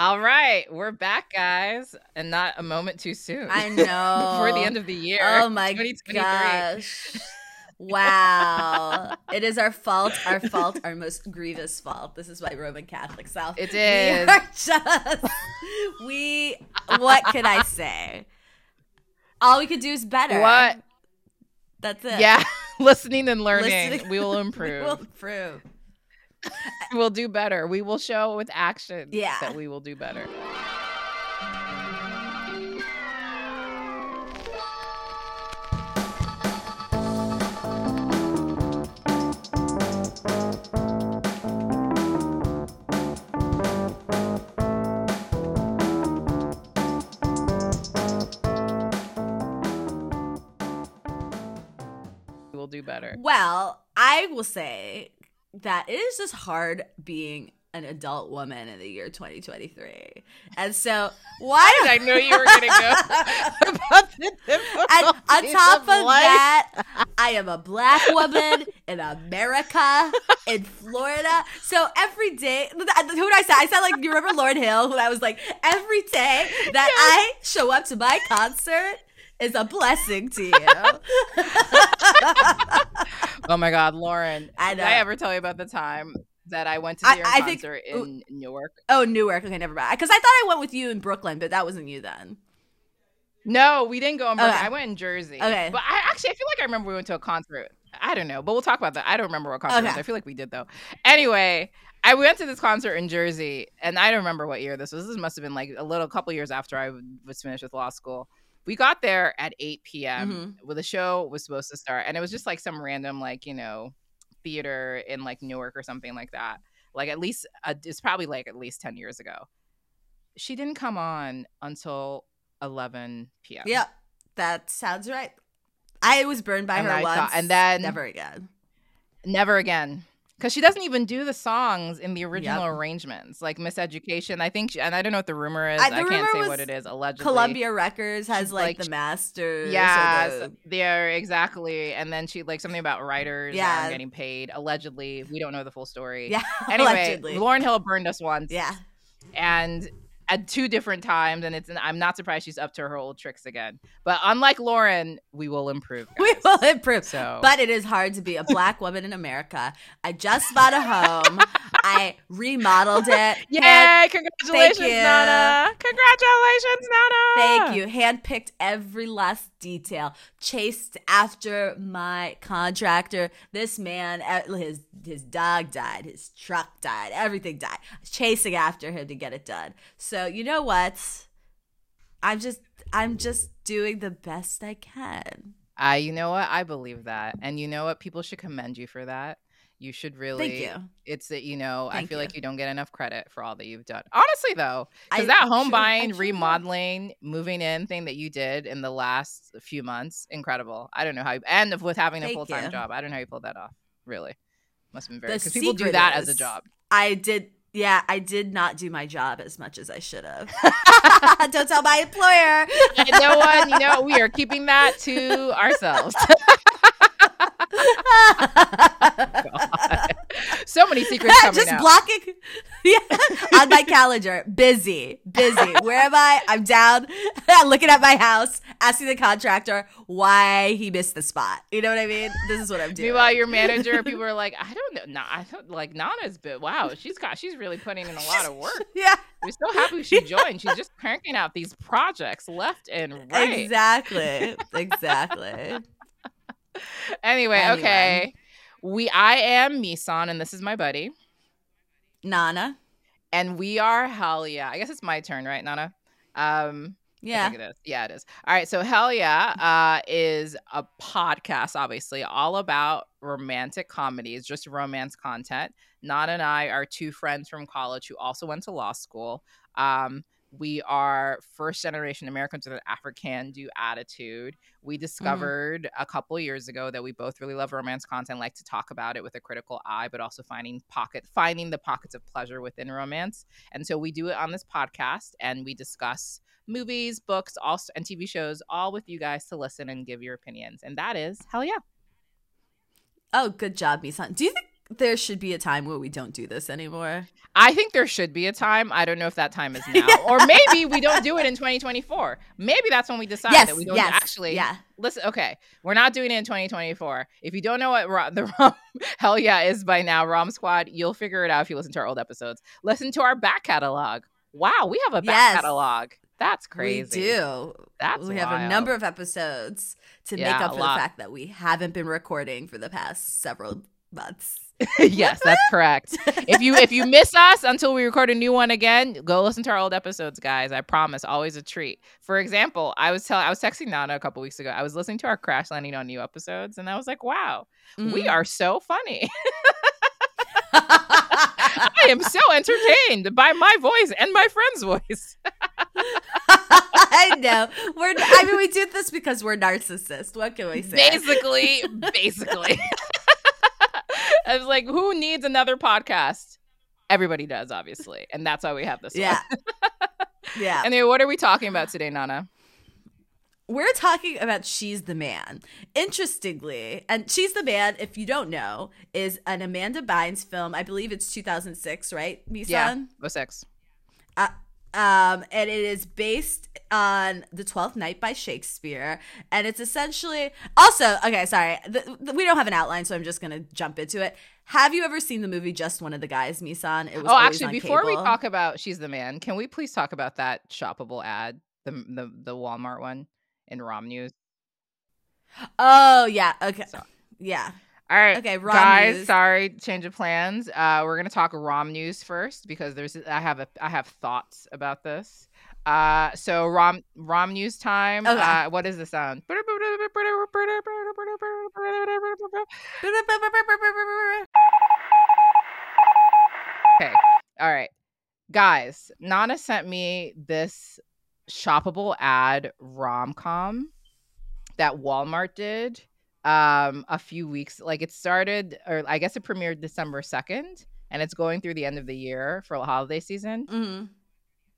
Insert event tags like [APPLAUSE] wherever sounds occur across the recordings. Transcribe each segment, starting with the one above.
All right, we're back, guys, and not a moment too soon. I know. [LAUGHS] Before the end of the year. Oh my gosh. Wow. [LAUGHS] it is our fault, our fault, our most grievous fault. This is why Roman Catholic South. It is. We are [LAUGHS] just we what can I say? All we could do is better. What? That's it. Yeah. Listening and learning. Listening- We will improve. we will improve. [LAUGHS] we'll do better. We will show with action Yeah. that we will do better. We will do better. Well, I will say that it is just hard being an adult woman in the year 2023. And so, why did [LAUGHS] I know you were going to go [LAUGHS] about the And on top of life. that, I am a black woman in America, in Florida. So every day, who did I say? I sound like you remember Lauryn Hill, who I was like, every day that I show up to my concert is a blessing to you. Oh my God, Lauryn! I Did. I ever tell you about the time that I went to I- your I think- concert in Newark? oh, Newark. Okay, never mind. Because I thought I went with you in Brooklyn, but that wasn't you then. No, we didn't go in Brooklyn. Okay. I went in Jersey. Okay. but I actually I feel like I remember we went to a concert. I don't know, but we'll talk about that. I don't remember what concert. it was. Okay. I feel like we did though. Anyway, I went to this concert in Jersey, and I don't remember what year this was. This must have been like a little couple years after I was finished with law school. We got there at 8 p.m. Mm-hmm. Well, the show was supposed to start, and it was just like some random, like you know, theater in like Newark or something like that. Like at least uh, it's probably like at least 10 years ago. She didn't come on until 11 p.m. Yep, that sounds right. I was burned by And her I once, thought- and then- never again. Never again. Because she doesn't even do the songs in the original Yep. arrangements, like Miseducation. I think, she, and I don't know what the rumor is. I- I, can't say what it is. Allegedly, Columbia Records has like, like- the masters. Yeah, the- there exactly. And then she like something about writers yeah. getting paid. Allegedly, we don't know the full story. yeah. [LAUGHS] Anyway, allegedly. Lauryn Hill burned us once. Yeah. and at two different times, and it's. I'm not surprised she's up to her old tricks again. But unlike Lauryn, we will improve. [LAUGHS] We will improve. So, But it is hard to be a black [LAUGHS] woman in America. I just bought a home. I remodeled it. Yay! [LAUGHS] Hand- Congratulations. Nana! Congratulations, Nana! Thank you. Handpicked every last detail. Chased after my contractor. This man, uh, his his dog died. His truck died. Everything died. Chasing after him to get it done. So you know what? I'm just I'm just doing the best I can. I, you know what? I believe that, and you know what? People should commend you for that. You should really. Thank you. It's that you know. Thank I feel you. like you don't get enough credit for all that you've done. Honestly, though, because that home I buying, remodeling, moving in thing that you did in the last few months, incredible. I don't know how. You, and with having a Thank full time you. job, I don't know how you pulled that off. Really, must have been very because people do that as a job. I did. Yeah, I did not do my job as much as I should have. [LAUGHS] Don't tell my employer. No one, you know, we are keeping that to ourselves. [LAUGHS] [LAUGHS] so many secrets [LAUGHS] coming up. Just out. blocking. [LAUGHS] Yeah, [LAUGHS] on my calendar, busy, busy. Where am I? I'm down, looking at my house, asking the contractor why he missed the spot. You know what I mean? This is what I'm doing. Meanwhile, your manager, people are like, I don't know, nah, I don't like Nana's bit. Wow, she's got, she's really putting in a lot of work. yeah, We're so happy she joined. She's just cranking out these projects left and right. exactly, exactly. Anyway, Anyway. okay, we, I am Misan, and this is my buddy, Nana. and we are hell yeah. I guess it's my turn, right, Nana? Um, Yeah. it is. Yeah, it is. All right. So Hell Yeah uh, is a podcast, obviously, all about romantic comedies, just romance content. Nana and I are two friends from college who also went to law school. Um, we are first generation Americans with an African do attitude. We mm-hmm. discovered a couple years ago that we both really love romance content, like to talk about it with a critical eye, but also finding pocket finding the pockets of pleasure within romance. And so we do it on this podcast and we discuss movies, books, also and TV shows, all with you guys to listen and give your opinions. And that is hell yeah. Oh, good job, Misan. Do you think there should be a time where we don't do this anymore. I think there should be a time. I don't know if that time is [LAUGHS] now, or maybe we don't do it in 2024. Maybe that's when we decide Yes, that we don't yes, actually. yeah. Listen, okay, we're not doing it in 2024. If you don't know what Ro- [LAUGHS] the Rom Hell Yeah is by now, Rom Squad, you'll figure it out if you listen to our old episodes. Listen to our back catalog. Wow, we have a back Yes. catalog. That's crazy. We do. That's we have a number of episodes to Yeah, make up for the fact that we haven't been recording for the past several months. [LAUGHS] yes, that's correct. if you if you miss us until we record a new one again, go listen to our old episodes, guys. I promise, always a treat. For example, I was telling I was texting Nana a couple weeks ago. I was listening to our Crash Landing on You episodes, and I was like, wow, we Mhm. are so funny. [LAUGHS] [LAUGHS] I am so entertained by my voice and my friend's voice. I know. We're. I mean, we do this because we're narcissists. What can we say? basically, basically. I was like, who needs another podcast? Everybody does, obviously. And that's why we have this Yeah. one. [LAUGHS] Yeah. Anyway, what are we talking about today, Nana? We're talking about She's the Man. Interestingly, and She's the Man, if you don't know, is an Amanda Bynes film. I believe it's 2006, right, Misan? Yeah. Oh six. Uh, um, and it is based on The Twelfth Night by Shakespeare, and it's essentially also okay. Sorry, th- th- we don't have an outline, so I'm just gonna jump into it. Have you ever seen the movie Just One of the Guys, Misan? It was Oh, actually, before we talk about She's the Man, can we please talk about that shoppable ad, the the, the Walmart one in Rom News? Oh yeah, okay, So- yeah. All right, Okay, Rom guys. News. Sorry, change of plans. Uh, we're gonna talk Rom News first because there's I have a I have thoughts about this. Uh, so Rom Rom News time. Okay. Uh, what is the sound? Okay. All right. Guys, Nana sent me this shoppable ad rom com that Walmart did um a few weeks like it started or I guess it premiered December 2nd and it's going through the end of the year for the holiday season. Mhm.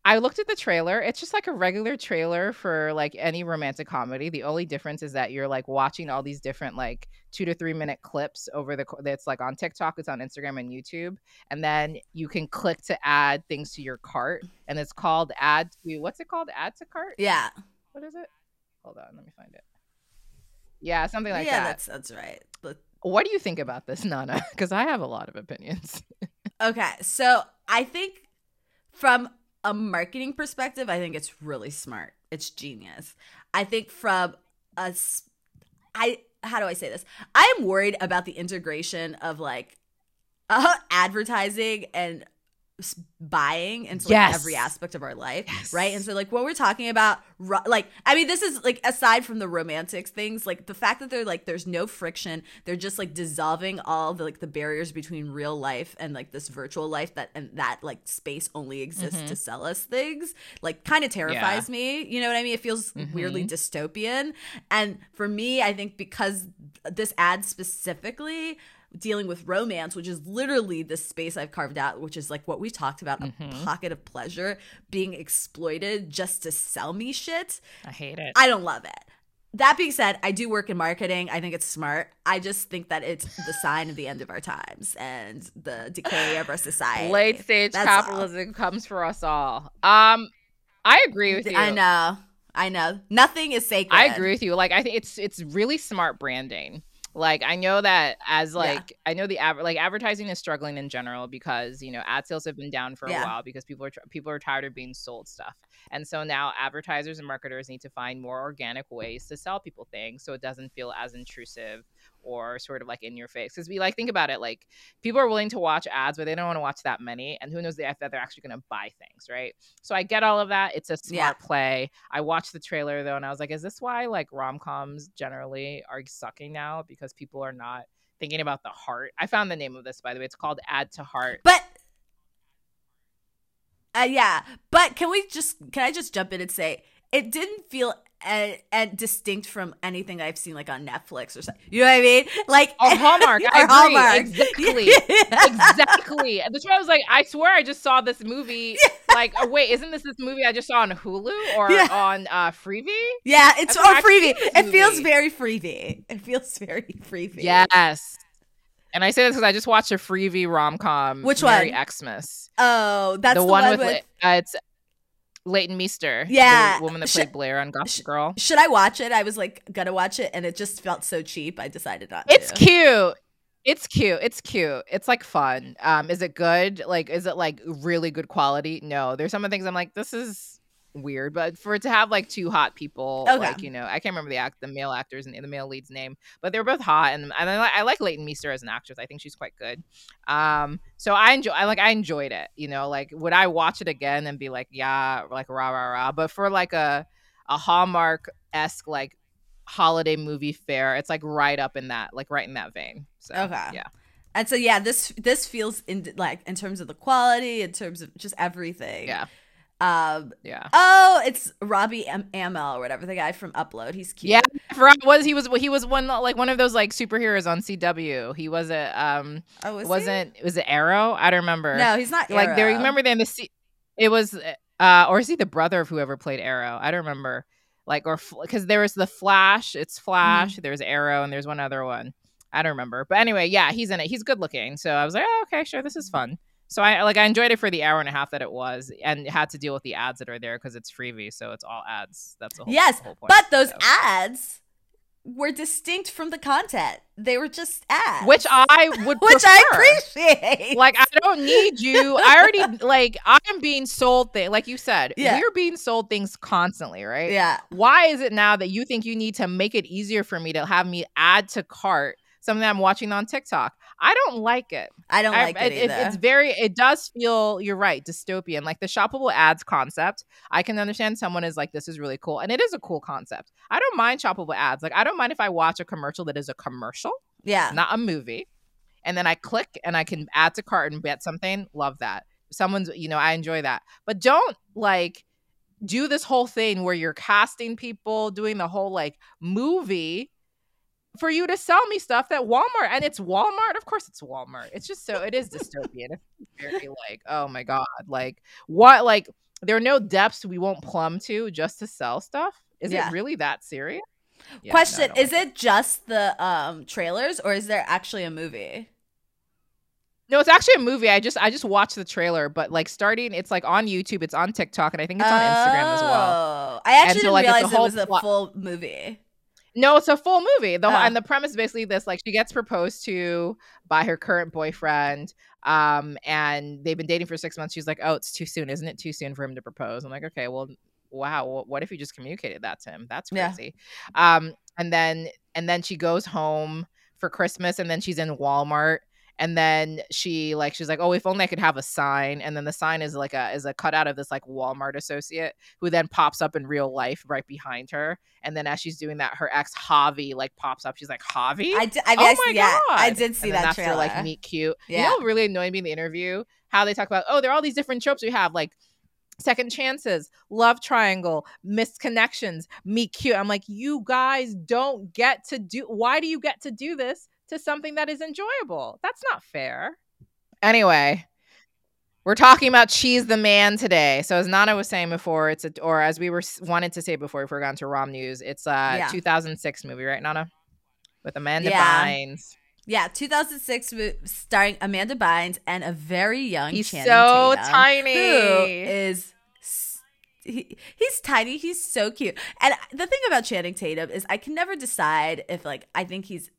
I looked at the trailer. It's just like a regular trailer for like any romantic comedy. The only difference is that you're like watching all these different like two to three minute clips over the. That's like on TikTok, it's on Instagram and YouTube, and then you can click to add things to your cart, and it's called add to. What's it called? Add to cart. Yeah, What is it? Hold on, let me find it. Yeah, something like yeah, that. that's that's right. But- What do you think about this, Nana? [LAUGHS] Because I have a lot of opinions. [LAUGHS] Okay, so I think from a marketing perspective, I think it's really smart. It's genius. I think from a, I how do I say this? I am worried about the integration of like uh, [LAUGHS] advertising and buying into like Yes. every aspect of our life, Yes. right? And so like what we're talking about like I mean this is like aside from the romantics things, like the fact that they're like there's no friction, they're just like dissolving all the like the barriers between real life and like this virtual life that and that like space only exists Mhm. to sell us things, like kind of terrifies me. You know what I mean? It feels weirdly dystopian. And for me, I think because this ad specifically dealing with romance, which is literally the space I've carved out, which is like what we talked about Mhm. a pocket of pleasure being exploited just to sell me shit. I hate it. I don't love it. That being said, I do work in marketing. I think it's smart. I just think that it's the sign of the end of our times and the decay of our society. Late stage That's all. capitalism comes for us all. Um, I agree with you. I know. I know. Nothing is sacred. I agree with you. Like I think it's it's really smart branding. Like I know that as Yeah. like I know the adver- like advertising is struggling in general because you know ad sales have been down for a Yeah. while because people are tr- people are tired of being sold stuff. And so now advertisers and marketers need to find more organic ways to sell people things so it doesn't feel as intrusive or sort of like in your face. Because we like think about it like people are willing to watch ads, but they don't want to watch that many. And who knows if that they're actually going to buy things, right? So I get all of that. It's a smart Yeah. play. I watched the trailer though, and I was like, is this why like rom coms generally are sucking now because people are not thinking about the heart? I found the name of this by the way. It's called Add to Heart. But uh, yeah, but can we just can I just jump in and say it didn't feel uh, uh, distinct from anything I've seen like on Netflix or something. You know what I mean? Like [LAUGHS] Or Hallmark. I agree. Hallmark. Exactly. [LAUGHS] Exactly. That's why I was like, I swear I just saw this movie. Like, oh, wait, isn't this this movie I just saw on Hulu or Yeah. on uh, Freevee? Yeah, it's That's or what I've Freevee. It feels very Freevee. It feels very Freevee. Yes. And I say this because I just watched a Freevee rom com. Which Merry one? Xmas. Oh, that's the, the, one, one, with, with. Uh, it's Leighton Meester. Yeah. the woman that played Blair on Gossip Girl. Should I watch it? I was like gonna watch it, and it just felt so cheap. I decided not It's to. cute. It's cute. It's cute. It's like fun. Um, is it good? Like, is it like really good quality? No. There's some of the things I'm like, this is weird, but for it to have like two hot people, Okay. like you know, I can't remember the act, the male actors and the male lead's name, but they were both hot, and and I, I like Leighton Meester as an actress. I think she's quite good. Um, so I enjoy. I like. I enjoyed it. You know, like would I watch it again and be like, yeah, like rah rah rah? But for like a a Hallmark esque like holiday movie fair, it's like right up in that, like right in that vein. So Okay. yeah. And so yeah, this this feels in like in terms of the quality, in terms of just everything. Yeah. Um. Yeah. Oh, it's Robbie M- Amell or whatever the guy from Upload. He's cute. Yeah, was he was he was one like one of those like superheroes on CW. He was a um Oh, he? wasn't was it Arrow? I don't remember. No, he's not. like there Arrow. remember then the C- it was uh or is he the brother of whoever played Arrow? I don't remember. Like or because there was the Flash, it's Flash. There's Arrow and there's one other one. I don't remember. But anyway, yeah, he's in it. He's good looking. So I was like, oh, okay, sure, this is fun. So I like I enjoyed it for the hour and a half that it was, and had to deal with the ads that are there because it's Freevee, so it's all ads. That's the whole, point. Yes, the whole point. but those So- ads were distinct from the content. They were just ads, which I would [LAUGHS] which I appreciate. Like I don't need you. I already [LAUGHS] like I'm being sold things. Like you said, Yeah. we're being sold things constantly, right? yeah, Why is it now that you think you need to make it easier for me to have me add to cart something that I'm watching on TikTok? I don't like it. I don't I- like it, either. it's very. It does feel. You're right. Dystopian. Like the shoppable ads concept. I can understand someone is like, this is really cool, and it is a cool concept. I don't mind shoppable ads. Like I don't mind if I watch a commercial that is a commercial yeah, not a movie. And then I click and I can add to cart and get something. Love that. Someone's, you know, I enjoy that. But don't like do this whole thing where you're casting people, doing the whole like movie for you to sell me stuff that Walmart and it's Walmart. Of course it's Walmart. It's just so it is dystopian. It's very like, oh my God. Like what like there are no depths we won't plumb to just to sell stuff. Is Yeah. it really that serious? Yeah, Question: don't Is like it just the um trailers, or is there actually a movie? No, it's actually a movie. I just I just watched the trailer, but like starting, it's like on YouTube, it's on TikTok, and I think it's on Instagram as well. Oh, I actually so, didn't realize it was a full movie. No, it's a full movie. The whole, Oh. and the premise is basically this: like she gets proposed to by her current boyfriend, um, and they've been dating for six months. She's like, "Oh, it's too soon, isn't it? Too soon for him to propose." I'm like, "Okay, well, wow. What if you just communicated that to him? That's Yeah. crazy." Um, and then and then she goes home for Christmas, and then she's in Walmart. And then she like she's like, oh, if only I could have a sign. And then the sign is like a is a cutout of this like Walmart associate who then pops up in real life right behind her. And then as she's doing that, her ex Javi like pops up. She's like, Javi? I did. I mean, oh I, my yeah, god! I did see and that that's trailer. their like meet cute. Yeah. You know really annoyed me in the interview? How they talk about oh, there are all these different tropes we have like second chances, love triangle, missed connections, meet cute. I'm like, you guys don't get to do. Why do you get to do this to something that is enjoyable? That's not fair. Anyway. We're talking about She's the Man today. So as Nana was saying before, it's a or as we were wanted to say before, if we're gone to Rom News, it's a Yeah. 2006 movie, right, Nana? With Amanda Yeah. Bynes. Yeah, 2006, mo- starring Amanda Bynes and a very young He's Channing so Tatum, tiny. Who is he, he's tiny. He's so cute. And the thing about Channing Tatum is I can never decide if like I think he's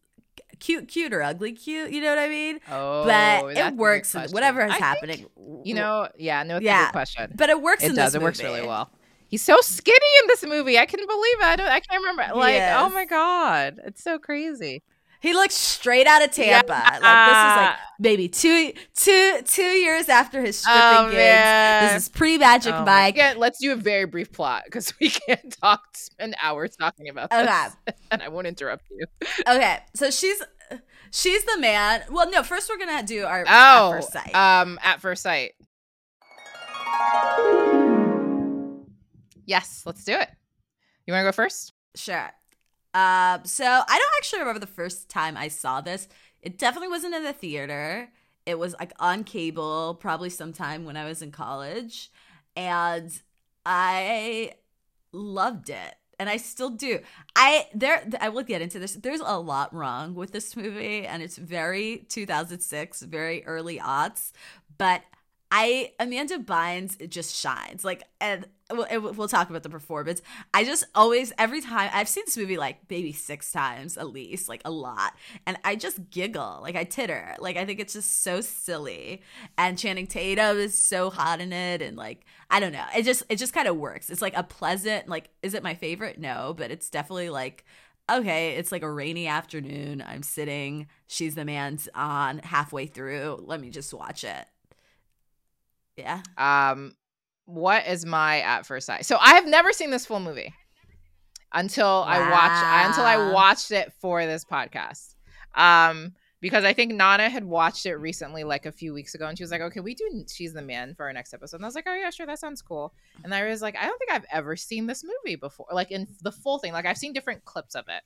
cute, cute or ugly cute. You know what I mean? Oh, but it works. Whatever is I think, happening, you know, yeah, no, Yeah. good question. But it works. It in does. This It works really well. He's so skinny in this movie. I couldn't believe it. I don't. I can't remember. Like, oh my god, it's so crazy. He looks straight out of Tampa. Like this is like [LAUGHS] maybe two, two, two years after his oh, stripping Oh, gigs. man. This is pre Magic Oh Mike. Yeah, let's do a very brief plot because we [LAUGHS] can't talk spend hours talking about this, Okay. [LAUGHS] and I won't interrupt you. Okay, so she's she's the man. Well, no, first we're gonna do our Oh, at first sight. um, at first sight. Yes, let's do it. You want to go first? sure. Um, so I don't actually remember the first time I saw this. It definitely wasn't in the theater. It was like on cable, probably sometime when I was in college, and I loved it. And I still do. I there I will get into this. There's a lot wrong with this movie and it's very 2006, very early aughts, but I Amanda Bynes it just shines. Like and we'll, talk about the performance. I just always every time I've seen this movie like maybe 6 times at least, like a lot, and I just giggle. Like I titter. Like I think it's just so silly. And Channing Tatum is so hot in it and like I don't know. It just it just kind of works. It's like a pleasant like is it my favorite? No, but it's definitely like okay, it's like a rainy afternoon. I'm sitting, she's the man's on halfway through. Let me just watch it. Yeah. Um, what is my at first sight? So I have never seen this full movie until wow. I watched until I watched it for this podcast. Um, because I think Nana had watched it recently, like a few weeks ago, and she was like, "Okay, we do She's the Man for our next episode." And I was like, "Oh yeah, sure, that sounds cool." And I was like, "I don't think I've ever seen this movie before, like in the full thing. Like I've seen different clips of it."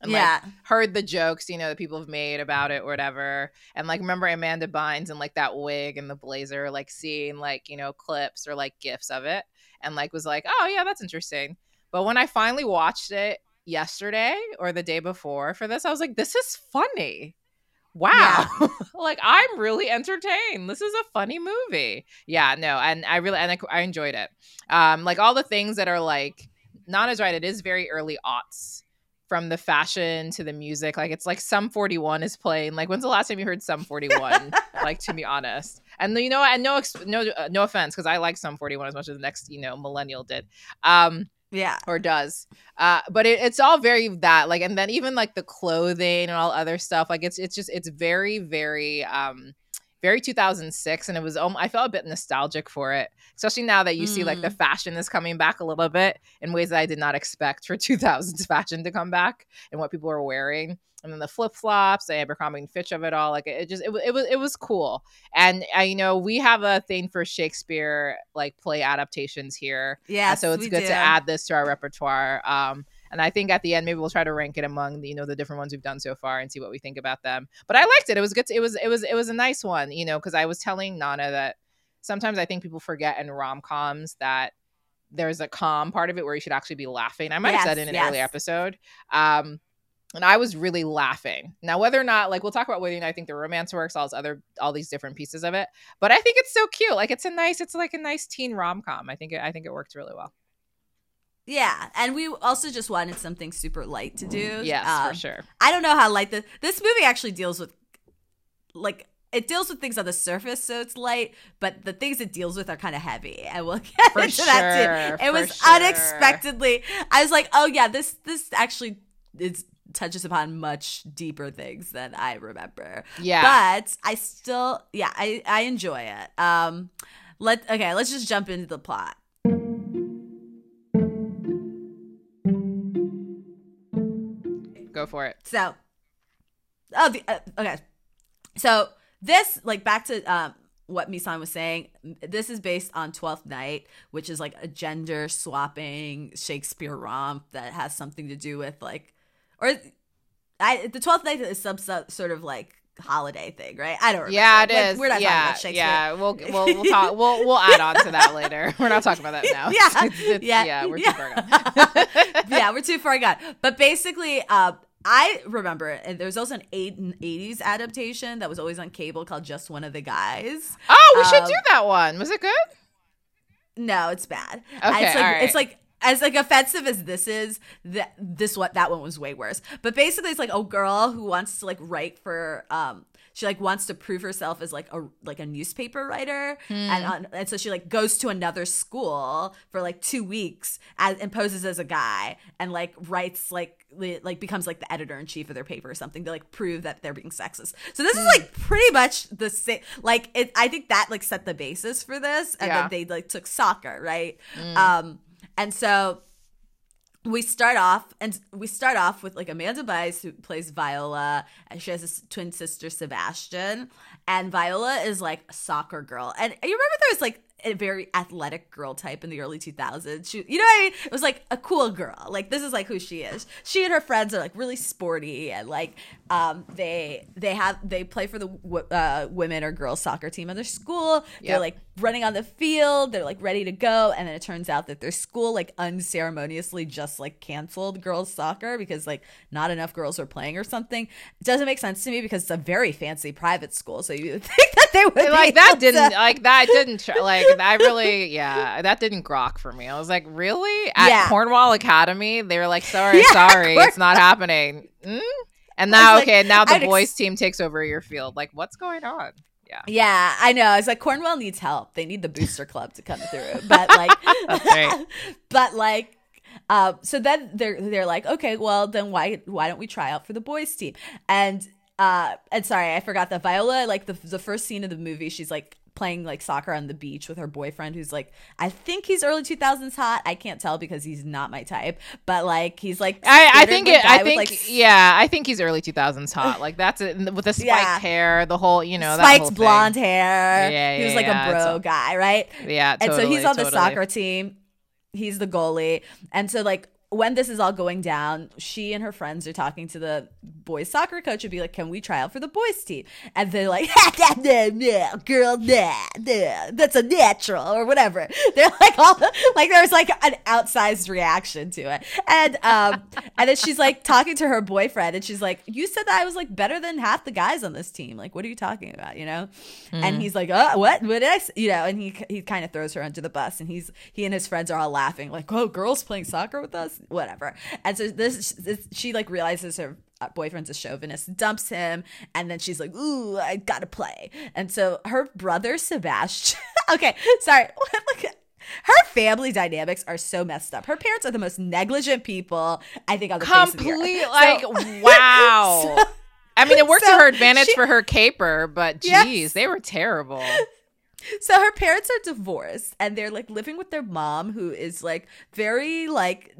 And yeah. like heard the jokes, you know, that people have made about it or whatever. And like remember Amanda Bynes and like that wig and the blazer, like seeing like, you know, clips or like gifs of it and like was like, oh yeah, that's interesting. But when I finally watched it yesterday or the day before for this, I was like, this is funny. Wow. Yeah. [LAUGHS] like I'm really entertained. This is a funny movie. Yeah, no, and I really and I, I enjoyed it. Um, like all the things that are like not as right, it is very early aughts from the fashion to the music. Like it's like Sum 41 is playing. Like when's the last time you heard Sum 41? [LAUGHS] like to be honest. And you know, and no, no, uh, no offense, because I like Sum 41 as much as the next, you know, millennial did. Um, yeah, or does. Uh, but it, it's all very that like, and then even like the clothing and all other stuff. Like it's it's just it's very very um very 2006 and it was um, i felt a bit nostalgic for it especially now that you mm. see like the mm. fashion is coming back a little bit in ways that i did not expect for [LAUGHS] 2000s fashion to come back and what people were wearing and then the flip-flops the abercrombie and fitch of it all like it just it, it was it was cool and I, you know we have a thing for shakespeare like play adaptations here yeah so it's good do. to add this to our repertoire um and I think at the end, maybe we'll try to rank it among the, you know the different ones we've done so far and see what we think about them. But I liked it. It was good. To, it was it was it was a nice one, you know, because I was telling Nana that sometimes I think people forget in rom coms that there's a calm part of it where you should actually be laughing. I might yes, have said in an yes. early episode. Um, and I was really laughing. Now, whether or not, like, we'll talk about whether or not I think the romance works, all this other, all these different pieces of it. But I think it's so cute. Like, it's a nice, it's like a nice teen rom com. I think, it, I think it worked really well. Yeah, and we also just wanted something super light to do. Yes, um, for sure. I don't know how light the this movie actually deals with, like it deals with things on the surface, so it's light, but the things it deals with are kind of heavy, and we'll [LAUGHS] get for into sure, that too. It was sure. unexpectedly. I was like, oh yeah, this this actually it touches upon much deeper things than I remember. Yeah, but I still, yeah, I I enjoy it. Um, let okay, let's just jump into the plot. Go for it. So, oh, the, uh, okay. So this, like, back to um, what Misan was saying. This is based on Twelfth Night, which is like a gender swapping Shakespeare romp that has something to do with like, or I the Twelfth Night is some sort of like holiday thing, right? I don't remember. Yeah, it like, is. We're not yeah, talking about Shakespeare. Yeah, we'll [LAUGHS] we'll we'll talk. We'll we'll add on to that later. [LAUGHS] We're not talking about that now. yeah, [LAUGHS] it's, it's, yeah, yeah, we're yeah. too far gone. yeah, we're too far gone. But basically, uh, I remember, and there was also an 80s adaptation that was always on cable called Just One of the Guys. Oh, we um, should do that one. Was it good? No, it's bad. Okay, it's like right. it's like as like offensive as this is, that this what that one was way worse. But basically, it's like a girl who wants to like write for um she like wants to prove herself as like a like a newspaper writer mm. and and so she like goes to another school for like two weeks as, and poses as a guy and like writes like like becomes like the editor in chief of their paper or something to like prove that they're being sexist. So this mm. is hmm. like pretty much the same. Like it, I think that like set the basis for this, and yeah. then they like took soccer, right? Mm. Um, and so we start off and we start off with like Amanda Bynes who plays Viola and she has a twin sister Sebastian and Viola is like a soccer girl. And you remember there was like a very athletic girl type in the early 2000s she you know what I mean? It was like a cool girl. Like this is like who she is. She and her friends are like really sporty and like um they they have they play for the uh, women or girls soccer team in their school. Yep. they're like running on the field. They're like ready to go. And then it turns out that their school like unceremoniously just like canceled girls soccer because like not enough girls were playing or something. It doesn't make sense to me because it's a very fancy private school. So you [LAUGHS] think that they would like that didn't to- like that didn't tr- [LAUGHS] like I really yeah that didn't grok for me. I was like really at yeah. Cornwall Academy they were like sorry [LAUGHS] yeah, sorry Corn- it's not happening. Mm? And now okay now the I'd boys ex- team takes over your field. Like what's going on? Yeah. Yeah, I know. I was like, Cornwall needs help. They need the booster club to come through. But like, [LAUGHS] [LAUGHS] but like, uh, so then they're they're like, okay, well then why why don't we try out for the boys team? And uh, and sorry, I forgot that Viola. Like the the first scene of the movie, she's like playing like soccer on the beach with her boyfriend who's like I think he's early 2000s hot. I can't tell because he's not my type, but like he's like I, I think it I think like, yeah, I think he's early 2000s hot. Like that's it with the spiked yeah. hair, the whole, you know, spiked blonde thing. hair. Yeah, yeah, he was like yeah, a bro guy, right? Yeah, totally, And so he's on totally. the soccer team. He's the goalie. And so like when this is all going down, she and her friends are talking to the boys soccer coach and be like, "Can we try out for the boys team?" And they're like, [LAUGHS] "No, no, girl, nah, nah, that's a natural or whatever." [LAUGHS] They're like all like there's like an outsized reaction to it, and um, [LAUGHS] and then she's like talking to her boyfriend, and she's like, "You said that I was like better than half the guys on this team. Like, what are you talking about? You know?" Mm. And he's like, "Uh, what? What did I?" You know, and he he kind of throws her under the bus, and he's he and his friends are all laughing like, "Oh, girls playing soccer with us." Whatever. And so this, this she like realizes her uh, boyfriend's a chauvinist, dumps him, and then she's like, "Ooh, I gotta play." And so her brother Sebastian. [LAUGHS] okay, sorry. [LAUGHS] Look, her family dynamics are so messed up. Her parents are the most negligent people I think on the Complete, the like [LAUGHS] so, wow. So, I mean, it worked so to her advantage she, for her caper, but geez, yes. they were terrible. So her parents are divorced and they're like living with their mom who is like very like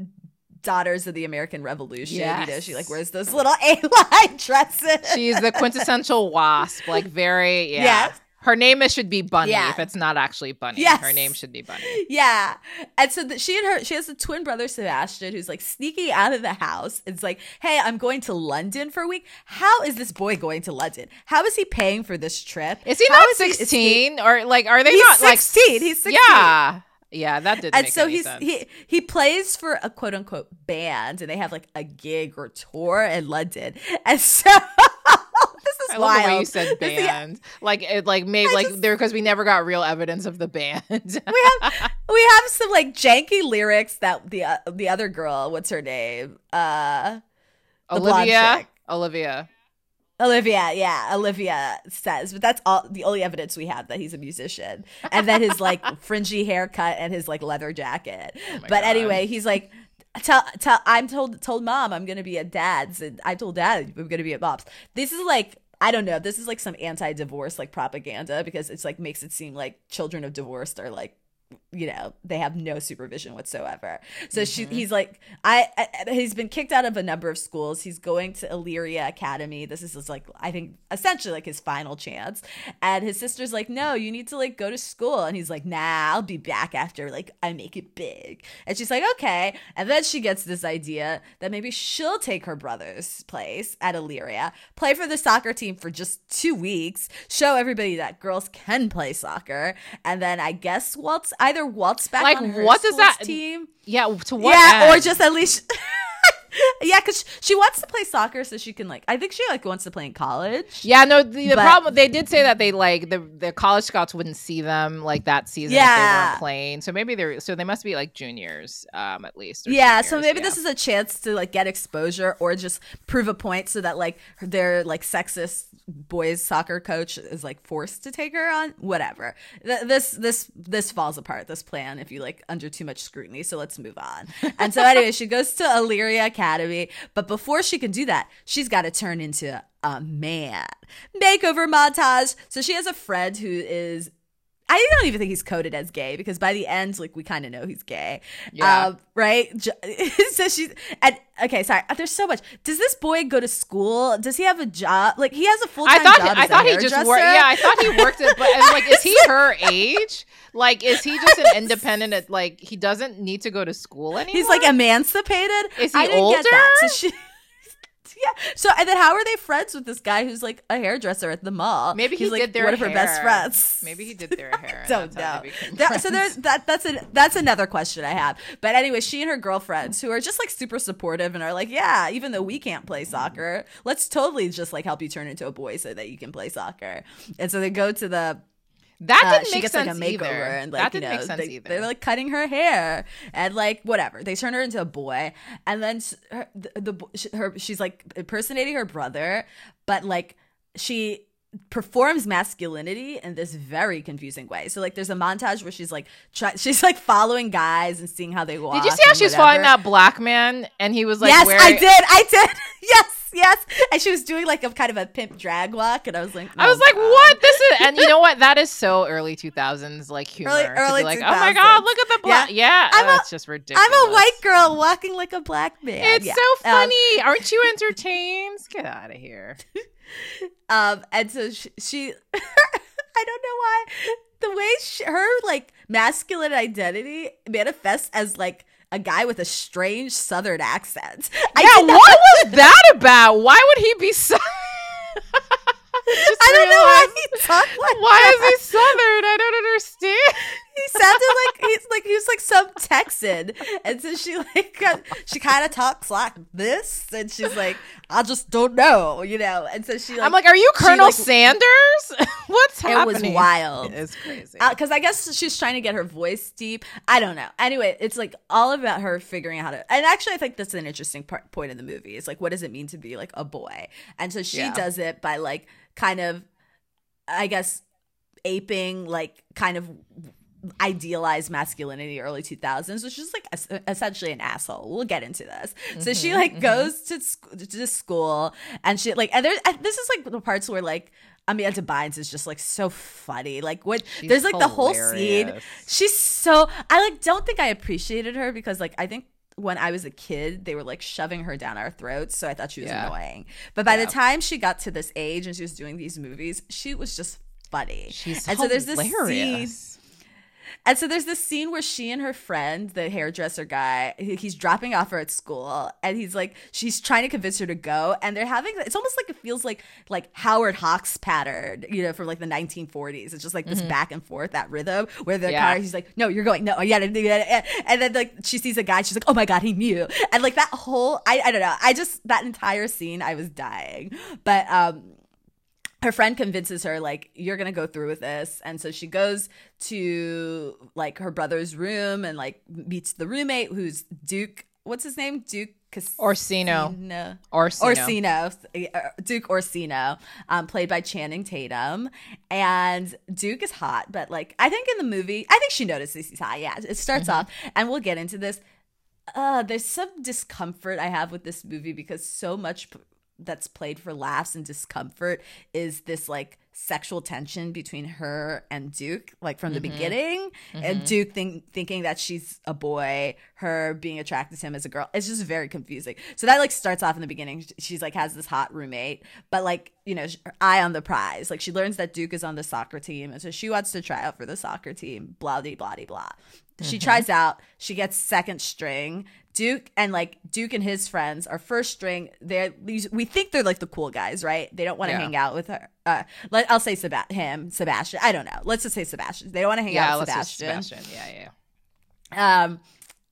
daughters of the American Revolution. Yes. You know, she like wears those little [LAUGHS] A-line dresses. She's the quintessential [LAUGHS] wasp, like very yeah. Yes. Her name should be Bunny yeah. if it's not actually Bunny. Yes. Her name should be Bunny. Yeah. And so the, she and her, she has a twin brother, Sebastian, who's like sneaking out of the house. It's like, hey, I'm going to London for a week. How is this boy going to London? How is he paying for this trip? Is he How not is 16? He, or like, are they he's not 16. like. He's 16. Yeah. Yeah, that did. And so he's sense. he he plays for a quote unquote band, and they have like a gig or tour in London, and so. [LAUGHS] this is I wild. love the way you said band. like it, like maybe like there because we never got real evidence of the band. [LAUGHS] we have we have some like janky lyrics that the uh, the other girl, what's her name? Uh Olivia. Olivia. Olivia, yeah, Olivia says, but that's all the only evidence we have that he's a musician, and then his like [LAUGHS] fringy haircut and his like leather jacket. Oh but God. anyway, he's like, tell, tell, I'm told told mom I'm gonna be at dad's, and I told dad I'm gonna be at mom's. This is like I don't know. This is like some anti-divorce like propaganda because it's like makes it seem like children of divorced are like you know they have no supervision whatsoever. So mm-hmm. she he's like I, I, he's been kicked out of a number of schools. He's going to illyria academy. This is like i think essentially like his final chance. And his sister's like no you need to like go to school. And he's like nah i'll be back after like i make it big. And she's like okay. And then she gets this idea that maybe she'll take her brother's place at illyria play for the soccer team for just two weeks show everybody that girls can play soccer. And then i guess waltz either waltz back like what does that team yeah to what yeah end? or just at least [LAUGHS] [LAUGHS] yeah, because she wants to play soccer, so she can like. I think she like wants to play in college. Yeah, no. The, the but, problem they did say that they like the the college scouts wouldn't see them like that season yeah. if they weren't playing. So maybe they're so they must be like juniors, um, at least. Yeah, so maybe yeah. this is a chance to like get exposure or just prove a point so that like their like sexist boys soccer coach is like forced to take her on. Whatever. Th- this this this falls apart. This plan if you like under too much scrutiny. So let's move on. And so anyway, she goes to Illyria Academy Academy. But before she can do that, she's got to turn into a man. Makeover montage. So she has a friend who is I don't even think he's coded as gay because by the end, like we kind of know he's gay, yeah. Um, right? [LAUGHS] so she's and okay, sorry. There's so much. Does this boy go to school? Does he have a job? Like he has a full time job. I thought he just worked. Yeah, I thought he worked it. But like, is he [LAUGHS] her [LAUGHS] age? Like, is he just an independent? Like, he doesn't need to go to school anymore. He's like emancipated. Is he older? So she, [LAUGHS] Yeah. So and then how are they friends with this guy who's like a hairdresser at the mall? Maybe He's he like did their one of her best friends. Maybe he did [LAUGHS] their hair. Don't know. That- so there's that. That's an that's another question I have. But anyway, she and her girlfriends who are just like super supportive and are like, yeah, even though we can't play soccer, let's totally just like help you turn into a boy so that you can play soccer. And so they go to the that uh, didn't she make gets sense like a makeover either. and like that you didn't know make sense they, either. they're like cutting her hair and like whatever. They turn her into a boy and then her, the, the her she's like impersonating her brother but like she performs masculinity in this very confusing way. So like there's a montage where she's like try, [LAUGHS] she's like following guys and seeing how they walk did you see how she was following that black man and he was like yes wearing i did i did. [LAUGHS] Yes yes and she was doing like a kind of a pimp drag walk and i was like I oh was like, God. "What? This is," [LAUGHS] and you know what? That is so early two thousands, like humor. Early- early like, oh my god, look at the black. Yeah, I'm oh, a- it's just ridiculous. I'm a white girl walking like a black man. It's Yeah. so Um, funny. Aren't you entertained? Get out of here. [LAUGHS] Um, and so she, she [LAUGHS] I don't know why, the way she, her like masculine identity manifests as like a guy with a strange Southern accent. I yeah, what was that about? Why would he be so? [LAUGHS] I don't know why he talked like Why that. is he southern? I don't understand. He sounded like he's like he was like some Texan, and so she like got, she kind of talks like this, and she's like, I just don't know, you know, and so she. Like, I'm like, are you she, Colonel like- Sanders? [LAUGHS] What's happening? It was wild. It's crazy. Uh, because I guess she's trying to get her voice deep. I don't know. Anyway, it's like all about her figuring out how to. And actually, I think that's an interesting part, point in the movie. Is like, what does it mean to be like a boy? And so she Yeah. does it by like kind of, I guess, aping like kind of idealized masculinity early 2000s which is like es- essentially an asshole we'll get into this so she Mm-hmm, like goes to sc- to school and she like and there's and this is like the parts where like Amanda Bynes is just like so funny like what She's there's like the whole scene she's so I like don't think I appreciated her because like I think when I was a kid, they were like shoving her down our throats. So I thought she was Yeah. annoying. But by Yeah. the time she got to this age and she was doing these movies, she was just funny. She's and so there's this hilarious. scene and so there's this scene where she and her friend, the hairdresser guy, he's dropping off her at school, and he's like, she's trying to convince her to go, and they're having. It's almost like it feels like like Howard Hawks pattern, you know, from like the 1940s. It's just like this back and forth that rhythm where the Mm-hmm. Yeah. car, he's like, no, you're going, no, yeah, yeah, yeah, and then like she sees a guy, she's like, oh my god, he knew, and like that whole, I, I don't know, I just that entire scene, I was dying, but um her friend convinces her like you're gonna go through with this and so she goes to like her brother's room and like meets the roommate who's duke what's his name duke Orsino. no. Orsino. Orsino, Duke Orsino, um, played by Channing Tatum, and Duke is hot, but like I think in the movie, I think she notices he's hot. Yeah, it starts off, and we'll get into this. Uh, there's some discomfort I have with this movie because so much that's played for laughs and discomfort is this like sexual tension between her and Duke, like from the mm-hmm. beginning, and mm-hmm. Duke think, thinking that she's a boy, her being attracted to him as a girl. It's just very confusing. So that like starts off in the beginning. She's like has this hot roommate, but like you know, eye on the prize. Like she learns that Duke is on the soccer team, and so she wants to try out for the soccer team. Blah blah blah blah. She mm-hmm. tries out. She gets second string. Duke and like Duke and his friends are first string. They're these- we think they're like the cool guys, right? They don't want to Yeah. hang out with her. Uh, let, I'll say Seba- him, Sebastian. I don't know. Let's just say Sebastian. They don't want to hang Yeah, out with Sebastian, Sebastian. Yeah, yeah. um,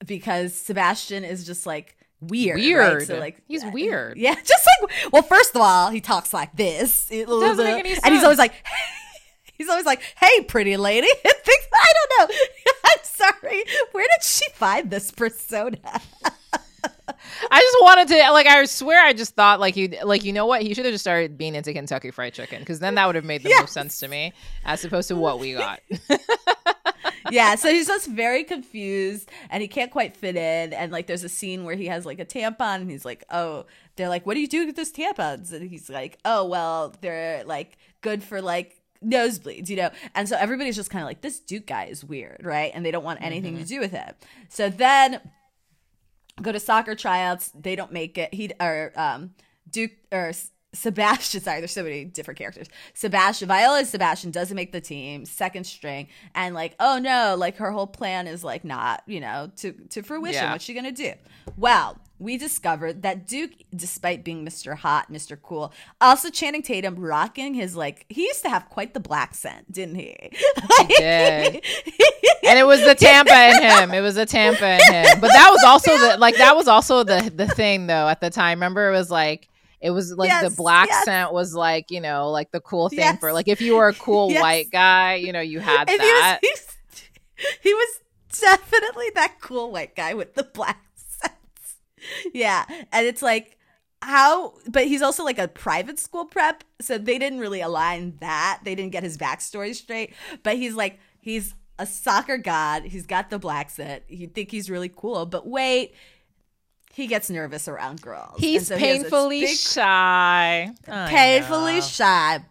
because Sebastian is just like weird. right? Weird. So like He's uh, weird. Yeah, [LAUGHS] just like well, first of all, he talks like this. Doesn't make any sense. And he's always like. [LAUGHS] He's always like, "Hey, pretty lady." [LAUGHS] Things I don't know. I'm [LAUGHS] sorry. Where did she find this persona? I just wanted to like. I swear, I just thought like you like you know what? He should have just started being into Kentucky Fried Chicken because then that would have made the Yes. most sense to me as opposed to what we got. [LAUGHS] yeah, so he's just very confused and he can't quite fit in. And like, there's a scene where he has like a tampon and he's like, "Oh," they're like, "What do you do with those tampons?" And he's like, "Oh, well, they're like good for like." Nosebleeds you know and so everybody's just kind of like this duke guy is weird right and they don't want anything to do with him so then go to soccer tryouts they don't make it he or um duke or Sebastian, [LAUGHS] sorry, there's so many different characters. Sebastian, Viola Sebastian doesn't make the team, second string, and like, oh no, like her whole plan is like not, you know, to to fruition. Yeah. What's she gonna do? Well, we discovered that Duke, despite being Mr. Hot, Mr. Cool, also Channing Tatum rocking his like he used to have quite the blaccent, didn't he? [LAUGHS] He did. and it was the [LAUGHS] Tampa in him. It was the Tampa in him. But that was also the like that was also the the thing though at the time. Remember, it was like it was like the black yes. scent was like you know like the cool thing Yes. for like if you were a cool Yes. white guy, you know you had And that. [LAUGHS] He was, he was definitely that cool white guy with the black. Yeah. And it's like, how, but he's also like a private school prep. So they didn't really align that. They didn't get his backstory straight. But he's like, he's a soccer god. He's got the blaccent. You think he's really cool. But wait, he gets nervous around girls. He's so he painfully big- shy. I painfully know. shy.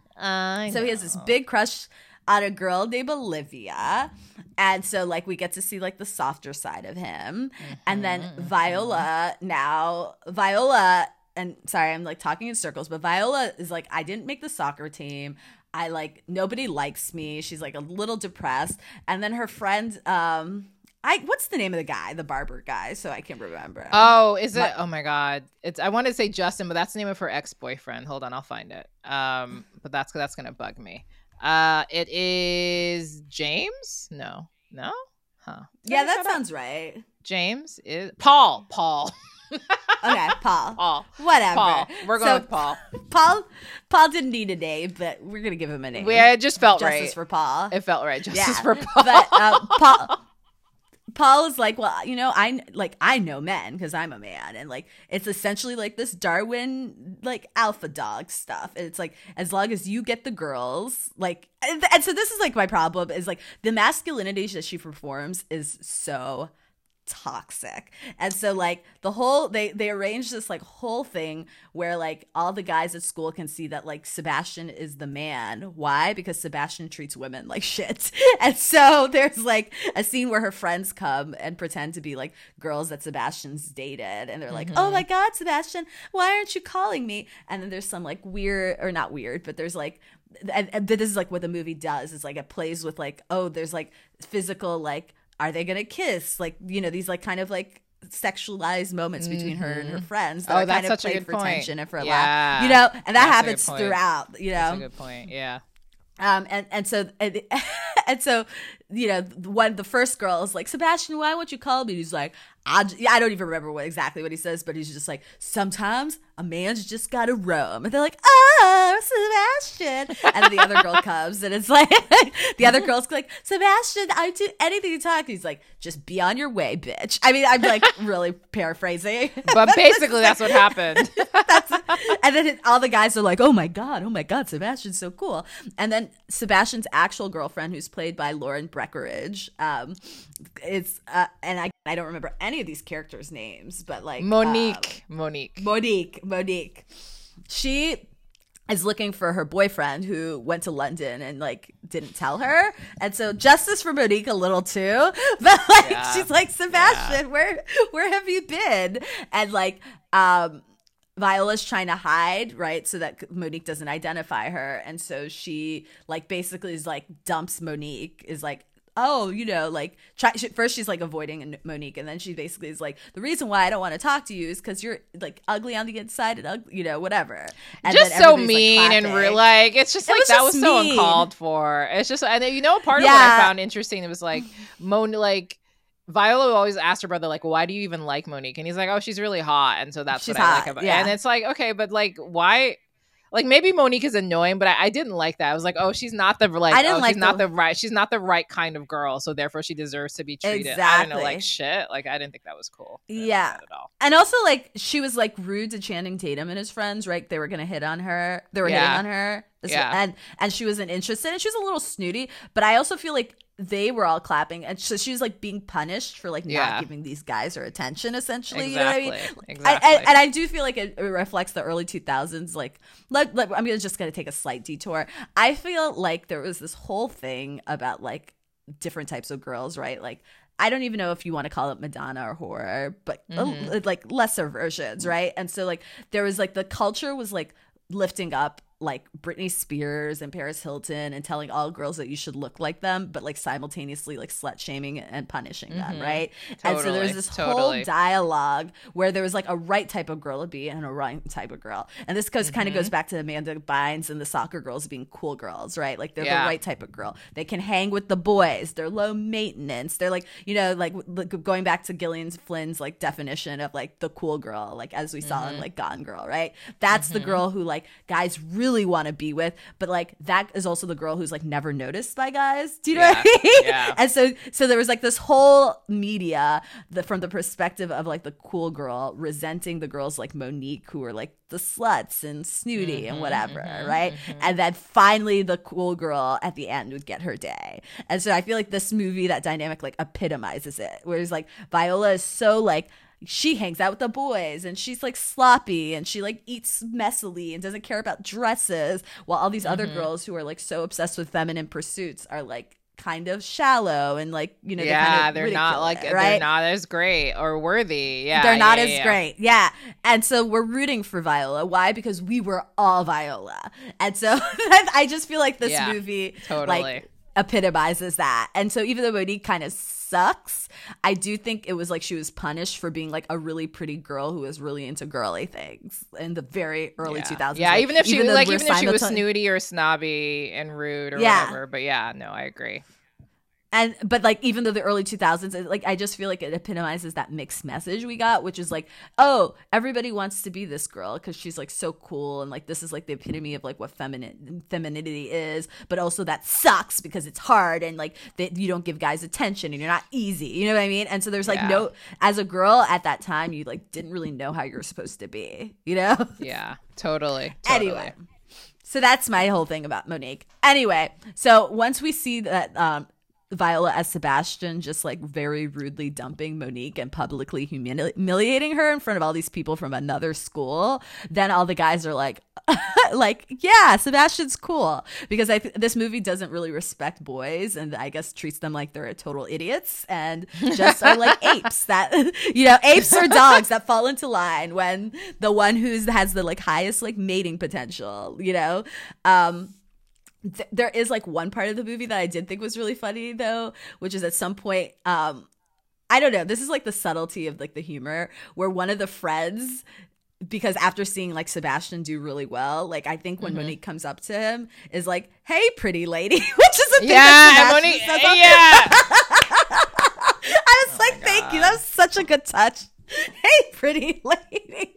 So he has this big crush on a girl named Olivia. And so like we get to see like the softer side of him. And then Mm-hmm, Viola now Viola and sorry, I'm like talking in circles, but Viola is like, I didn't make the soccer team. I like nobody likes me. She's like a little depressed. And then her friend, um, I what's the name of the guy, the barber guy? So I can't remember. Oh, is it? My- oh my God! It's. I want to say Justin, but that's the name of her ex boyfriend. Hold on, I'll find it. Um, but that's that's gonna bug me. Uh, it is James. No, no, huh? yeah, that shut up? sounds right. James is Paul. Paul. [LAUGHS] Okay, Paul. [LAUGHS] Paul. Whatever. Paul. We're going So, with Paul. [LAUGHS] Paul Paul didn't need a name, but we're gonna give him a name. We it just felt Justice right. for Paul. it felt right. Justice yeah, for Paul. but uh, Paul. Paul is like, well, you know, I like I know men because I'm a man, and like it's essentially like this Darwin like alpha dog stuff. And it's like as long as you get the girls, like, and, and so this is like my problem is like the masculinity that she performs is so toxic. And so like the whole they they arranged this like whole thing where like all the guys at school can see that like sebastian is the man. Why? Because sebastian treats women like shit. [LAUGHS] And so there's like a scene where her friends come and pretend to be like girls that sebastian's dated. And they're like oh mm-hmm. my god sebastian why aren't you calling me? And then there's some like weird or not weird but there's like and, and this is like what the movie does. Is like it plays with like oh there's like physical like are they gonna kiss like you know these like kind of like sexualized moments between her and her friends that Oh, are that's kind of such a played good for point. tension and for a Yeah. laugh you know and that That's happens throughout you know That's a good point. Yeah. um, and and so and, [LAUGHS] and so you know when the first girl is like Sebastian, why won't you call me? He's like, I, I don't even remember what exactly what he says, but he's just like, sometimes a man's just gotta roam, and they're like, oh, Sebastian, and then the other girl comes, and it's like [LAUGHS] the other girl's like, Sebastian, I do anything to talk. He's like, just be on your way, bitch. I mean, I'm like really paraphrasing, [LAUGHS] But basically, that's what happened. [LAUGHS] that's and then all the guys are like, "Oh my god, oh my god, Sebastian's so cool." And then Sebastian's actual girlfriend, who's played by Lauren Breckenridge, um, is uh, and I I don't remember any of these characters' names, but like um, Monique. Monique. Monique, Monique, she is looking for her boyfriend who went to London and like didn't tell her. And so justice for Monique a little too. [LAUGHS] But like Yeah. she's like, Sebastian, where where have you been? And like um Viola's trying to hide, right? So that Monique doesn't identify her. And so she like basically is like dumps Monique, is like, oh, you know, like try she, first she's like avoiding Monique, and then she basically is like, the reason why I don't want to talk to you is because you're like ugly on the inside and ugly, you know, whatever. And just then so everybody's, like, mean and real like it's just It like was that just was so uncalled for it's just and you know part of what i found interesting it was like mon like Viola always asked her brother, like, why do you even like Monique? And he's like, oh, she's really hot. And so that's She's what I like hot, about yeah. And it's like, okay, but like, why? Like, maybe Monique is annoying, but I, I didn't like that. I was like, oh, she's not the, like, I didn't oh, like she's not the- the right, she's not the right kind of girl. So therefore she deserves to be treated. I don't know, like, shit. Like, I didn't think that was cool. Yeah. At all. And also, like, she was like rude to Channing Tatum and his friends, right? They were gonna hit on her. They were Yeah. hitting on her. This- Yeah. And and she wasn't interested. And she was a little snooty. But I also feel like they were all clapping, and so she was like being punished for like Yeah. not giving these guys her attention. Essentially, Exactly. you know what I mean? Exactly. I, and I do feel like it, it reflects the early 2000s. Like, let, let- I'm gonna just gonna take a slight detour. I feel like there was this whole thing about like different types of girls, right? Like, I don't even know if you want to call it Madonna or horror, but uh, Mm-hmm. like lesser versions, right? And so like there was like the culture was like lifting up like Britney Spears and Paris Hilton and telling all girls that you should look like them, but like simultaneously like slut shaming and punishing them, right? and so Totally, there's this totally. whole dialogue where there was like a right type of girl to be and a wrong type of girl. And this goes kind of Mm-hmm. goes back to Amanda Bynes and the soccer girls being cool girls, right? Like they're Yeah. the right type of girl. They can hang with the boys. They're low maintenance. They're like, you know, like w- going back to Gillian Flynn's like definition of like the cool girl, like as we saw Mm-hmm. in like Gone Girl, right? That's the girl who like guys really want to be with, but like that is also the girl who's like never noticed by guys. Do you know what I mean? yeah. And so so there was like this whole media the, from the perspective of like the cool girl resenting the girls like Monique who were like the sluts and snooty and mm-hmm, whatever, mm-hmm, right? Mm-hmm. And then finally the cool girl at the end would get her day. And so I feel like this movie that dynamic like epitomizes it. Whereas like Viola is so like she hangs out with the boys and she's like sloppy and she like eats messily and doesn't care about dresses while all these other mm-hmm. girls who are like so obsessed with feminine pursuits are like kind of shallow and like you know they yeah, kind of they're not like it, right they're not as great or worthy. Yeah, they're not yeah, as yeah. great. Yeah. And so we're rooting for Viola. Why? Because we were all Viola. And so [LAUGHS] I just feel like this Yeah, movie totally. like epitomizes that. And so even though Monique kind of sucks, I do think it was like she was punished for being like a really pretty girl who was really into girly things in the very early yeah. 2000s. Yeah, Like, even if she though like even if she was snooty or snobby and rude or Yeah. whatever. But yeah, no, I agree. And but like even though the early 2000s it- like i just feel like it epitomizes that mixed message we got which is like oh everybody wants to be this girl because she's like so cool and like this is like the epitome of like what feminine femininity is but also that sucks because it's hard and like that you don't give guys attention and you're not easy you know what i mean and so there's like Yeah. no as a girl at that time you like didn't really know how you're supposed to be you know Yeah, totally. [LAUGHS] totally. Anyway, so that's my whole thing about Monique. Anyway, so once we see that um, Viola as Sebastian just like very rudely dumping Monique and publicly humili- humiliating her in front of all these people from another school, then all the guys are like, [LAUGHS] like, yeah, Sebastian's cool. Because I th- this movie doesn't really respect boys and I guess treats them like they're a total idiots and just are like [LAUGHS] apes that [LAUGHS] you know apes or dogs that fall into line when the one who's has the like highest like mating potential you know? Um th- there is like one part of the movie that I did think was really funny though, which is at some point, um, I don't know, this is like the subtlety of like the humor where one of the friends because after seeing like Sebastian do really well, like I think when Monique comes up to him is like, "Hey, pretty lady," [LAUGHS] which is a thing Yeah, that Sebastian Monique, says yeah. [LAUGHS] I was like, "Thank you, that was such a good touch." [LAUGHS] Hey, pretty lady.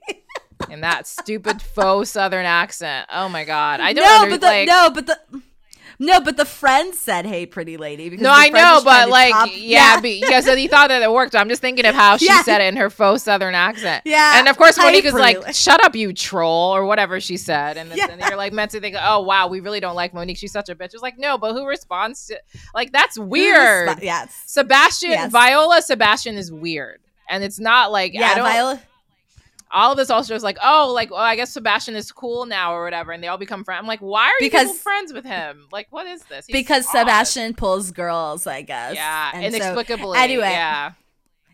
And that stupid faux southern accent. Oh my god, I don't no, under- but the like, no, but the no, but the friend said, "Hey, pretty lady." Because No, I know, but like, top- yeah, be- yeah. So he thought that it worked. I'm just thinking of [LAUGHS] how she Yeah. said it in her faux Southern accent. Yeah. and of course, Hey, Monique is like, "Shut up, you troll," or whatever she said, and, then Yeah. and you're like meant to think, "Oh wow, we really don't like Monique. She's such a bitch." It's like, no, but who responds to like that's weird? Resp- yes. Sebastian, Yes. Viola, Sebastian is weird, and it's not like I don't. Viola. All of this also is like, oh, like, well, I guess Sebastian is cool now or whatever, and they all become friends. I'm like, why are you Because- people friends with him? Like, what is this? He's because odd. Sebastian pulls girls, I guess. yeah, And so- inexplicably, anyway, yeah,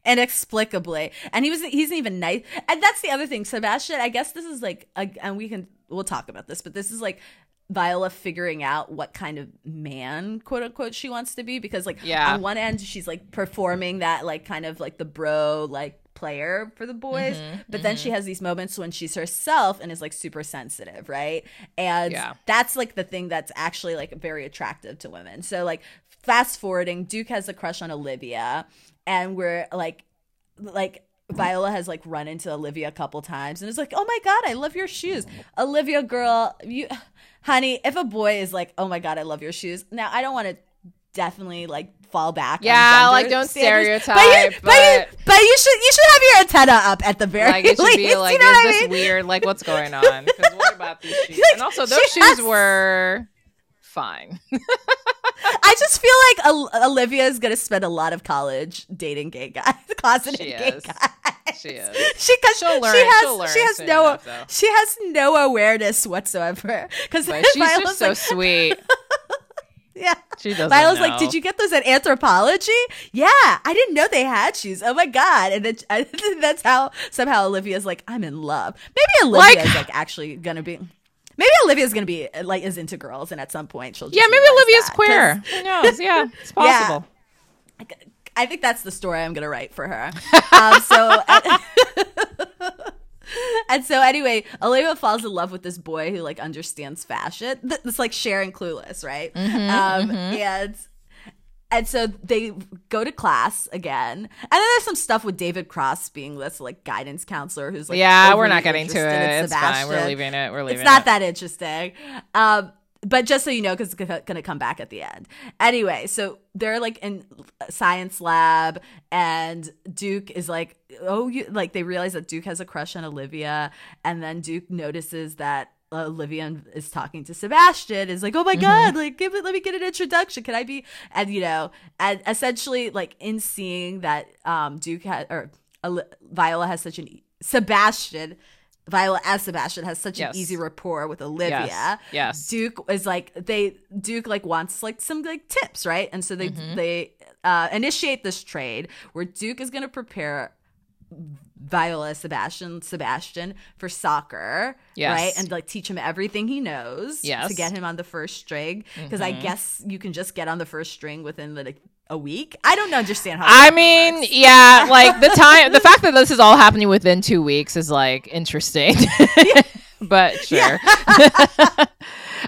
inexplicably, and he was he's even nice. And that's the other thing, Sebastian. I guess this is like, a, and we can we'll talk about this, but this is like. Viola figuring out what kind of man, quote unquote, she wants to be because, like, Yeah. on one end, she's like performing that, like, kind of like the bro, like, player for the boys, Mm-hmm, but then she has these moments when she's herself and is like super sensitive, right? And Yeah. that's like the thing that's actually like very attractive to women. So like fast forwarding, Duke has a crush on Olivia, and we're like, like. Viola has like run into Olivia a couple times and it's like, oh my god, I love your shoes, Olivia girl. You, honey, if a boy is like, oh my god, I love your shoes. Now I don't want to definitely like fall back. Yeah, like, don't standards, stereotype, But you, but, you, but- but you should you should have your antenna up at the very like it should least. be like, you know is what I this mean? weird? Like, what's going [LAUGHS] on? Because what about these shoes? Like, And also, those shoes has- were fine. [LAUGHS] I just feel like Ol- Olivia is gonna spend a lot of college dating gay guys, [LAUGHS] closeted She gay is. guys. She is. She, cause She'll learn- She has, she has no. enough, she has no awareness whatsoever. Because But she's just so sweet. Yeah. She doesn't. Viola's know. like, did you get those at Anthropologie? Yeah, I didn't know they had shoes. Oh my god! [LAUGHS] And then that's how somehow Olivia's like, I'm in love. Maybe Olivia's Like- like actually gonna be. maybe Olivia's gonna be like is into girls, and at some point she'll. Just yeah, maybe Olivia's that, queer. Who knows? Yeah, [LAUGHS] it's possible. I think that's the story I'm gonna write for her. um, so. [LAUGHS] [LAUGHS] And so anyway, Olivia falls in love with this boy who like understands fashion. It's like Cher in Clueless, right? um, And and so they go to class again, and then there's some stuff with David Cross being this like guidance counselor who's like yeah, we're not getting to it. It's fine. We're leaving it. We're leaving It's not it. that interesting. Um, but just so you know, because it's going to come back at the end. Anyway, so they're like in science lab, and Duke is like, oh, you like they realize that Duke has a crush on Olivia, and then Duke notices that. Olivia is talking to Sebastian is like, oh my god, like give it, let me get an introduction. Can I be? And you know, and essentially, like in seeing that um Duke had or Viola has such an Sebastian, Viola as Sebastian has such Yes. an easy rapport with Olivia. Yes. Yes. Duke is like they Duke like wants like some like tips, right? And so they Mm-hmm. they uh, initiate this trade where Duke is going to prepare Viola Sebastian Sebastian for soccer, Yes. right? And like teach him everything he knows Yes. to get him on the first string because I Mm-hmm. guess you can just get on the first string within like a week. I don't understand how I mean, works. yeah, [LAUGHS] like the time, the fact that this is all happening within two weeks is like interesting, [LAUGHS] but sure. [LAUGHS]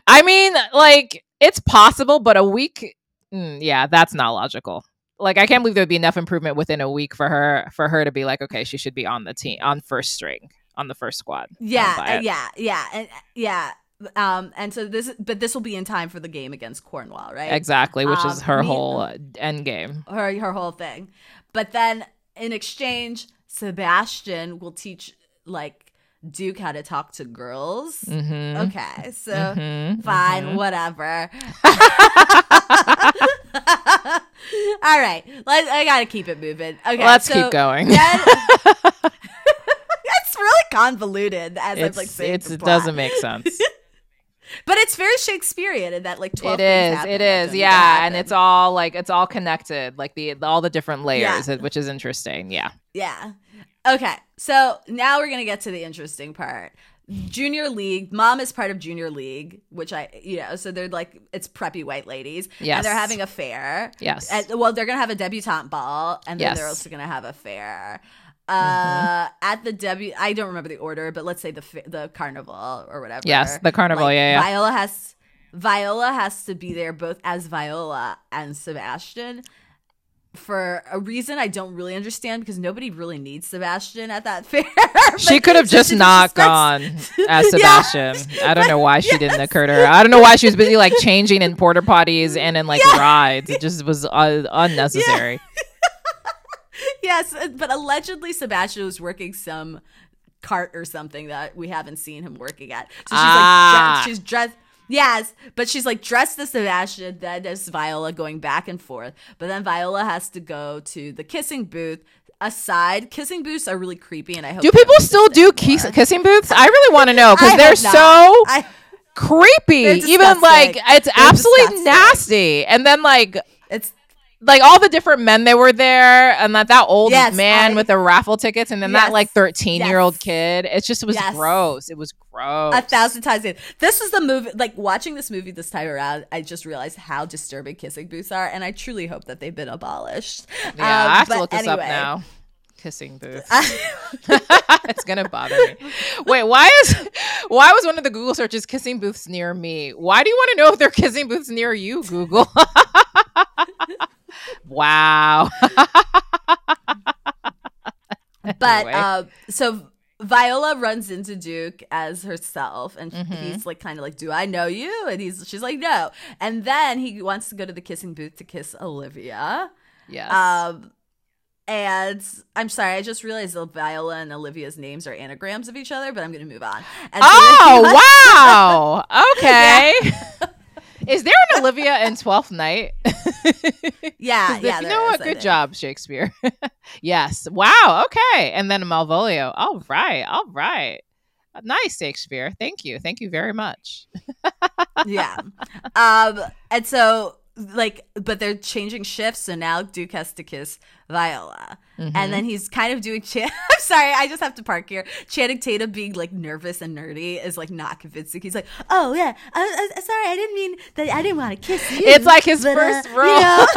I mean, like it's possible, but a week, mm, yeah, that's not logical. Like I can't believe there'd be enough improvement within a week for her for her to be like, okay, she should be on the team on first string on the first squad. Yeah, uh, yeah, yeah, and uh, yeah. Um, and so this, but this will be in time for the game against Cornwall, right? exactly, which is Um, her me- whole uh, end game. her her whole thing. But then in exchange, Sebastian will teach like Duke how to talk to girls. Mm-hmm. Okay, so Mhm, fine, whatever. [LAUGHS] All right, let, I gotta keep it moving. Okay, Let's so keep going. then- [LAUGHS] [LAUGHS] it's really convoluted as I'm It's, like saying it's it doesn't make sense. But it's very Shakespearean in that like twelve. it is it is don't need to yeah and it's all like it's all connected like the, all the different layers Yeah. which is interesting yeah Yeah. Okay. So now we're gonna get to the interesting part. Junior League. Mom is part of Junior League, which I, you know, so they're like it's preppy white ladies. Yes. And they're having a fair. yes And, well, they're gonna have a debutante ball, and then they're also gonna have a fair. Uh, at the debut, I don't remember the order, but let's say the the carnival or whatever. Yes, the carnival, Like, yeah, yeah. Viola has Viola has to be there both as Viola and Sebastian for a reason I don't really understand because nobody really needs Sebastian at that [LAUGHS] fair. she could have just not gone [LAUGHS] as Yeah. Sebastian. I don't know why she didn't occur to her. I don't know why she was busy like changing in porter potties and in like [LAUGHS] rides. It just was uh, unnecessary. Yes, uh, but allegedly Sebastian was working some cart or something that we haven't seen him working at. So she's Ah. like, she's dressed. Yes, but she's like dressed as Sebastian, then as Viola going back and forth. But then Viola has to go to the kissing booth. Aside, kissing booths are really creepy, and I hope Do people still do kiss- kissing booths? I really want to know [LAUGHS] because they're so I, creepy. Even like it's They're absolutely disgusting. nasty. And then like it's like all the different men that were there and that that old Yes, man I- with the raffle tickets and then Yes, that like 13 year old kid it just was Yes. gross it was gross a thousand times. in. This is the movie. Like watching this movie this time around, I just realized how disturbing kissing booths are, and I truly hope that they've been abolished. yeah Um, i have to look this up now kissing booth [LAUGHS] [LAUGHS] it's gonna bother me wait why is why was one of the google searches kissing booths near me why do you want to know if they're kissing booths near you google [LAUGHS] wow [LAUGHS] But uh, so Viola runs into Duke as herself, and Mm-hmm. he's like, kind of like, "Do I know you?" And he's she's like, "No." And then he wants to go to the kissing booth to kiss Olivia. yes Um, and I'm sorry, I just realized that Viola and Olivia's names are anagrams of each other, but I'm going to move on. And so Oh [LAUGHS] wow! Okay. [LAUGHS] Is there an Olivia in [LAUGHS] Twelfth Night? [LAUGHS] Yeah, yeah. you know what? Good job, Shakespeare. [LAUGHS] yes. Wow. Okay. And then Malvolio. All right. All right. Nice, Shakespeare. Thank you. Thank you very much. yeah. Um, and so like, but they're changing shifts, so now Duke has to kiss Viola, Mm-hmm. and then he's kind of doing. Cha- [LAUGHS] I'm Sorry, I just have to park here. Channing Tatum being like nervous and nerdy is like not convincing. He's like, "Oh yeah, I, I, sorry, I didn't mean that. I didn't want to kiss you." It's like his but, uh, first you know." [LAUGHS]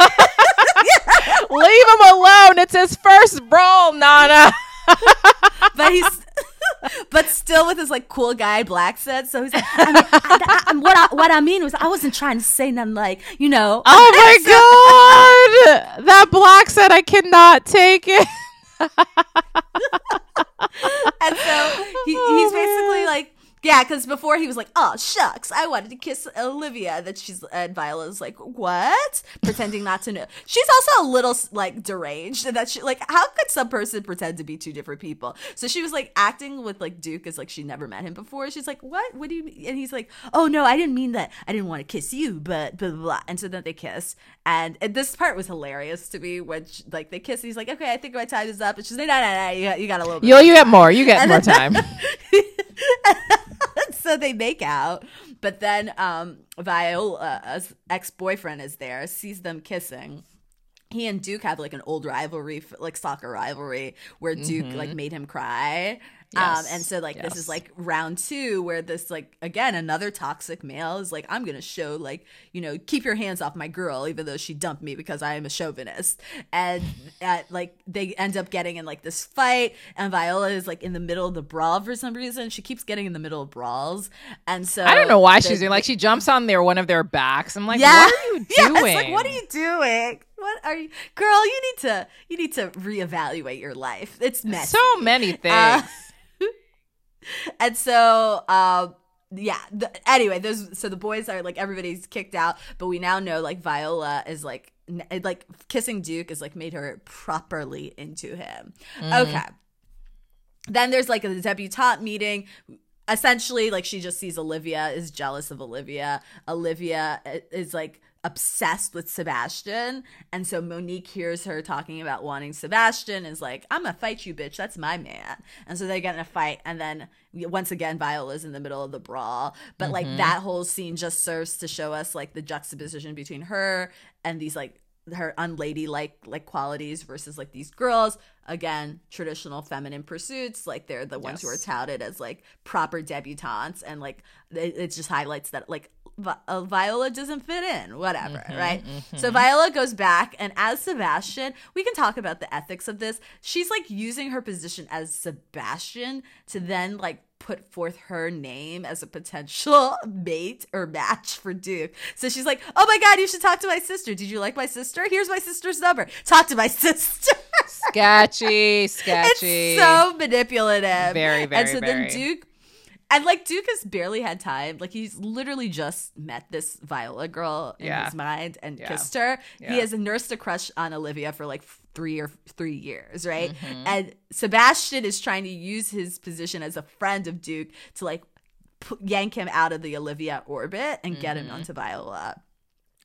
[LAUGHS] Leave him alone. It's his first role, Nana. but he's but still with his like cool guy blaccent. So he's like, I mean, [LAUGHS] I, I, what I, what I mean was I wasn't trying to say nothing like you know. Oh [LAUGHS] my god, that blaccent I cannot take it. [LAUGHS] and so he, Oh, he's basically oh, like yeah because before he was like oh shucks i wanted to kiss olivia. That she's and viola's like what? Pretending not to know. She's also a little like deranged and that she like how could some person pretend to be two different people? So she was like acting with like duke as like she never met him before. She's like what? What do you mean? And he's like oh no i didn't mean that i didn't want to kiss you but blah blah, blah. and so then they kiss and, and this part was hilarious to me when she, like they kiss and he's like okay i think my time is up. And she's like no no no you got, you got a little bit You you get more. You get more time. [LAUGHS] so they make out but then um viola's ex-boyfriend is there sees them kissing. He and duke have like an old rivalry like soccer rivalry where duke like made him cry um Mm-hmm. And so like this is like round two where this like again another toxic male is like i'm gonna show like you know keep your hands off my girl even though she dumped me because i am a chauvinist and at, like they end up getting in like this fight and viola is like in the middle of the brawl for some reason she keeps getting in the middle of brawls and so I don't know why she's doing like she jumps on their one of their backs. I'm like, yeah. what are you [LAUGHS] Yeah, doing? it's like, what are you doing? What are you, girl? You need to you need to reevaluate your life. It's messy. So many things. Uh, [LAUGHS] and so, um, yeah. The, anyway, those so the boys are like everybody's kicked out, but we now know like Viola is like n- like kissing Duke is like made her properly into him. Okay. Then there's like a debutante meeting. Essentially, like she just sees Olivia, is jealous of Olivia. Olivia is like obsessed with Sebastian. And so Monique hears her talking about wanting Sebastian, is like, I'm gonna fight you, bitch. That's my man. And so they get in a fight. And then once again, Viola's in the middle of the brawl. But like mm-hmm. that whole scene just serves to show us like the juxtaposition between her and these like her unladylike like qualities versus like these girls again traditional feminine pursuits like they're the ones who are touted as like proper debutantes and like it, it just highlights that like Vi- uh, Viola doesn't fit in whatever right so Viola goes back and as Sebastian we can talk about the ethics of this she's like using her position as Sebastian to then like put forth her name as a potential [LAUGHS] mate or match for Duke. So she's like, "Oh my god, you should talk to my sister. Did you like my sister? Here's my sister's number. Talk to my [LAUGHS] sister." sketchy, [LAUGHS] sketchy. it's so manipulative. Very, very, And so very. then Duke and like Duke has barely had time. Like he's literally just met this Viola girl in Yeah. his mind and Yeah. kissed her. Yeah. He has nursed a crush on Olivia for like three or three years, right? Mm-hmm. And Sebastian is trying to use his position as a friend of Duke to like pu- yank him out of the Olivia orbit and get Mm-hmm. him onto Viola.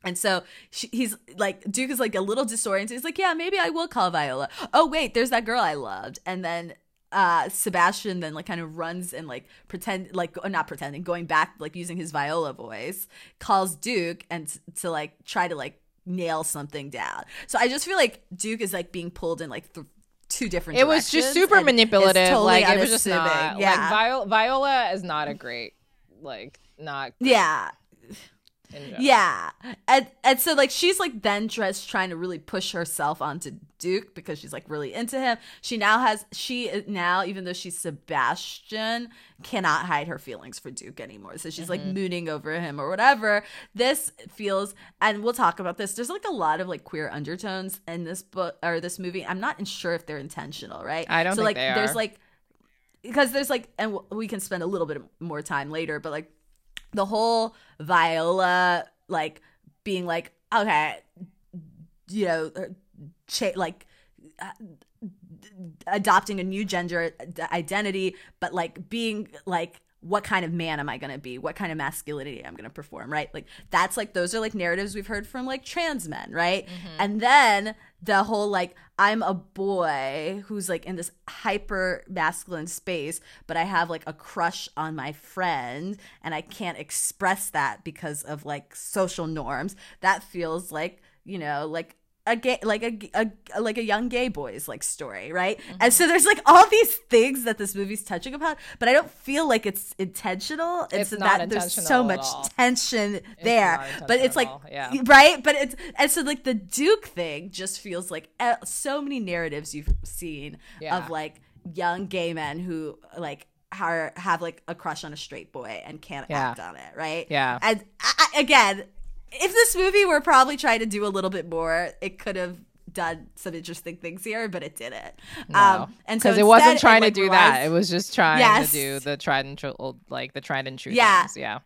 And so she, he's like, Duke is like a little disoriented. He's like, yeah, maybe I will call Viola. Oh, wait, there's that girl I loved. And then uh Sebastian then like kind of runs and like pretend like uh, not pretending going back like using his viola voice calls Duke and t- to like try to like nail something down. So I just feel like Duke is like being pulled in like th- two different it was just super manipulative. totally like it was just unassuming. not. yeah. Like Viola, Viola is not a great. Like not. yeah. General. Yeah. And and so like she's like then just trying to really push herself onto Duke because she's like really into him. She now has she uh, now even though she's Sebastian cannot hide her feelings for Duke anymore. So she's like mm-hmm. mooning over him or whatever. This feels and we'll talk about this. There's like a lot of like queer undertones in this book or this movie. I'm not sure if they're intentional, right? I don't so think like there's like because there's like and we can spend a little bit more time later but like the whole viola like being like okay you know uh, cha- like uh, adopting a new gender identity but like being like what kind of man am I going to be? What kind of masculinity I'm going to perform, right? Like that's like those are like narratives we've heard from like trans men, right? And then the whole like I'm a boy who's like in this hyper masculine space, but I have like a crush on my friend and I can't express that because of like social norms. That feels like, you know, like a gay like a, a like a young gay boys like story right mm-hmm. and so there's like all these things that this movie's touching upon but i don't feel like it's intentional it's, it's that there's so much tension it's there but it's like yeah. right but it's and so like the duke thing just feels like so many narratives you've seen yeah. of like young gay men who like are, have like a crush on a straight boy and can't yeah. act on it right yeah and I, again if this movie were probably trying to do a little bit more, it could have done some interesting things here, but it didn't. No. Um, and so it wasn't trying it, like, to do that. It was just trying yes. to do the tried and true, like the tried and true. Yeah, things. yeah.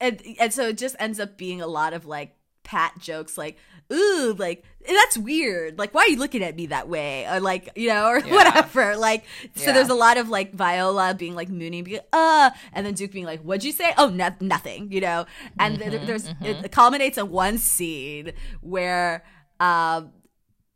And and so it just ends up being a lot of like pat jokes, like ooh, like that's weird. Like, why are you looking at me that way? Or like, you know, or [LAUGHS] yeah. whatever. Like, so yeah. there's a lot of like Viola being like moony, being uh, and then Duke being like, "What'd you say?" Oh, no- nothing. You know. And mm-hmm, th- there's mm-hmm. it culminates in one scene where, um.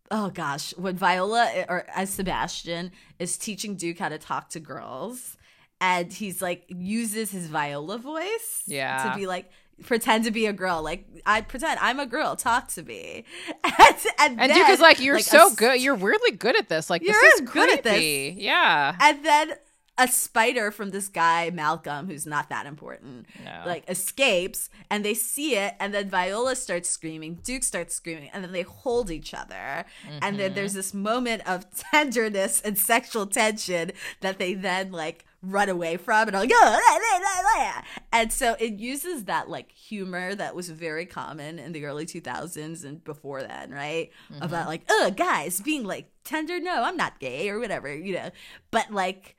Oh gosh, when Viola or as Sebastian is teaching Duke how to talk to girls, and he's like uses his Viola voice, yeah, to be like, pretend to be a girl. Like I pretend I'm a girl. Talk to me. [LAUGHS] and, and, and Duke is like, "You're like so good. You're weirdly good at this. Like this is good creepy. at this. Yeah." And then a spider from this guy Malcolm, who's not that important, no. like escapes, and they see it, and then Viola starts screaming, Duke starts screaming, and then they hold each other, mm-hmm. and then there's mm-hmm. this moment of tenderness and sexual tension that they then like run away from and I'm like, oh, and so it uses that like humor that was very common in the early 2000s and before then, right? Mm-hmm. About like, oh, guys being like tender, no, I'm not gay or whatever, you know. But like,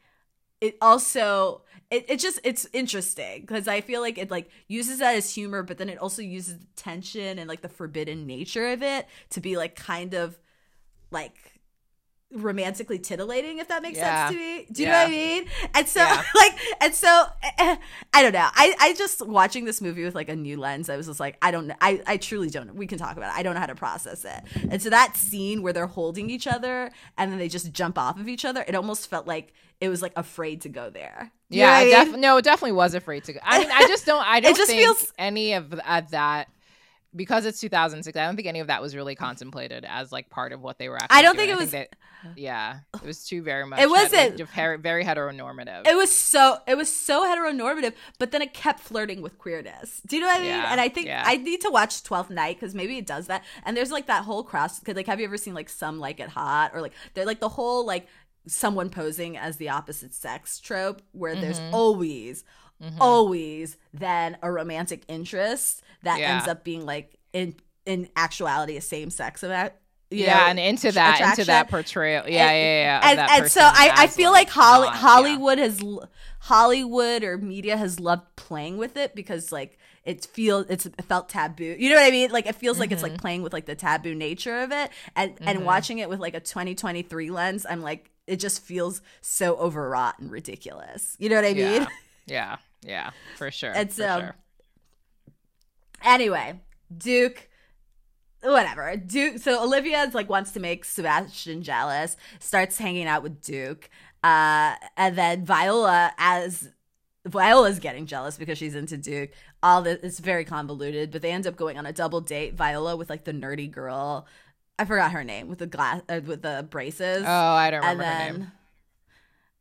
it also it, it just it's interesting because I feel like it like uses that as humor, but then it also uses the tension and like the forbidden nature of it to be like kind of like romantically titillating if that makes yeah. sense to me. Do you yeah. know what i mean? And so yeah. [LAUGHS] like and so [LAUGHS] i don't know. I i just watching this movie with like a new lens i was just like i don't know i i truly don't we can talk about it. I don't know how to process it. And so that scene where they're holding each other and then they just jump off of each other it almost felt like it was like afraid to go there. Yeah i def- no it definitely was afraid to go. I mean i just don't i [LAUGHS] don't it just think feels- any of that because it's 2006 i don't think any of that was really contemplated as like part of what they were actually i don't doing. think it was that, yeah it was too very much it wasn't very, very heteronormative it was so it was so heteronormative but then it kept flirting with queerness do you know what i mean yeah, and i think yeah. i need to watch 12th night because maybe it does that and there's like that whole cross because like have you ever seen like some like it hot or like they're like the whole like someone posing as the opposite sex trope where mm-hmm. there's always mm-hmm. always then a romantic interest that yeah. ends up being like in in actuality a same sex about yeah, know, and into that attraction. into that portrayal. Yeah, and, yeah, yeah. And, and so I, I feel like, Holly, not, Hollywood yeah. has Hollywood or media has loved playing with it because like it feels it's it felt taboo. You know what I mean? Like it feels mm-hmm. like it's like mm-hmm. playing with like the taboo nature of it, and mm-hmm. and watching it with like a 2023 lens, I'm like it just feels so overwrought and ridiculous. You know what I mean? Yeah, yeah, yeah for sure. And so, sure. anyway, Duke whatever. Duke so olivia's like wants to make Sebastian jealous, starts hanging out with Duke. Uh and then Viola as Viola's getting jealous because she's into Duke. All this is very convoluted, but they end up going on a double date. Viola with like the nerdy girl. I forgot her name with the glass uh, with the braces. Oh, I don't remember and then, her name.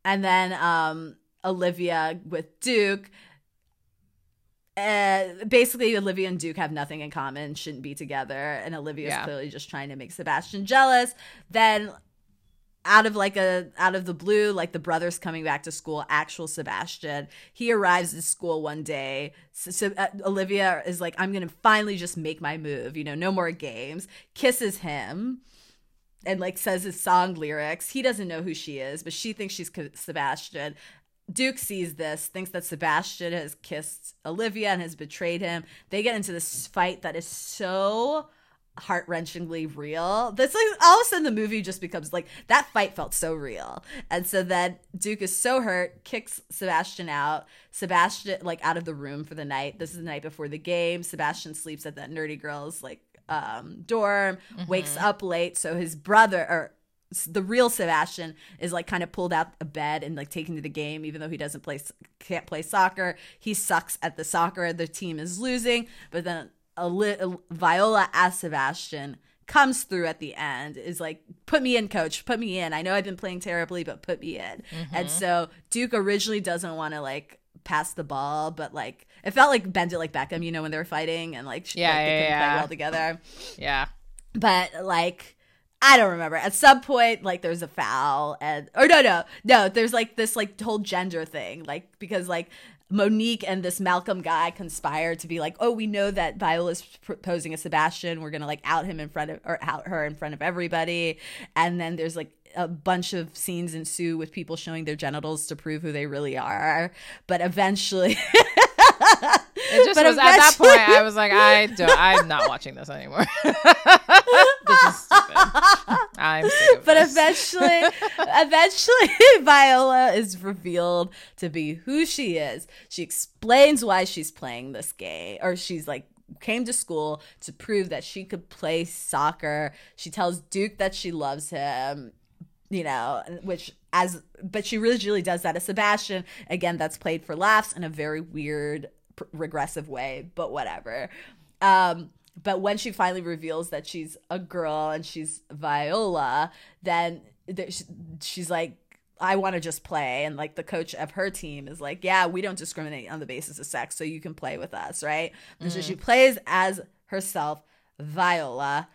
And then um Olivia with Duke uh, basically Olivia and Duke have nothing in common, shouldn't be together, and Olivia's yeah. clearly just trying to make Sebastian jealous. Then out of like a out of the blue, like the brother's coming back to school, actual Sebastian. He arrives at school one day. So, so uh, Olivia is like, "I'm gonna finally just make my move. You know, no more games." Kisses him and like says his song lyrics. He doesn't know who she is, but she thinks she's Sebastian. Duke sees this, thinks that Sebastian has kissed Olivia and has betrayed him. They get into this fight that is so heart wrenchingly real. That's like all of a sudden the movie just becomes like that fight felt so real. And so then Duke is so hurt, kicks Sebastian out. Sebastian like out of the room for the night. This is the night before the game. Sebastian sleeps at that nerdy girl's like um dorm, mm-hmm. wakes up late. So his brother or the real Sebastian is like kind of pulled out of bed and like taken to the game, even though he doesn't play, can't play soccer. He sucks at the soccer. The team is losing, but then a li- Viola as Sebastian comes through at the end is like put me in coach put me in i know i've been playing terribly but put me in Mm-hmm. and so duke originally doesn't want to like pass the ball but like it felt like bend it like beckham you know when they were fighting and like, Yeah, like, yeah, yeah. play well together Yeah. but like I don't remember. At some point, like there's a foul, and or no, no, no. There's like this like whole gender thing, like because like Monique and this Malcolm guy conspire to be like, oh, we know that Viola's proposing a Sebastian. We're gonna like out him in front of or out her in front of everybody, and then there's like a bunch of scenes ensue with people showing their genitals to prove who they really are. But eventually, [LAUGHS] It just But was at that point I was like, I don't I'm not watching this anymore. [LAUGHS] [LAUGHS] this is stupid. [LAUGHS] I'm sick of but this. eventually [LAUGHS] eventually [LAUGHS] viola is revealed to be who she is she explains why she's playing this game or she's like came to school to prove that she could play soccer she tells duke that she loves him you know which as but she really does that as sebastian again that's played for laughs in a very weird pr- regressive way but whatever um but when she finally reveals that she's a girl and she's viola then she's like I want to just play. And like the coach of her team is like, yeah, we don't discriminate on the basis of sex, so you can play with us, right? And so she mm. plays as herself, Viola.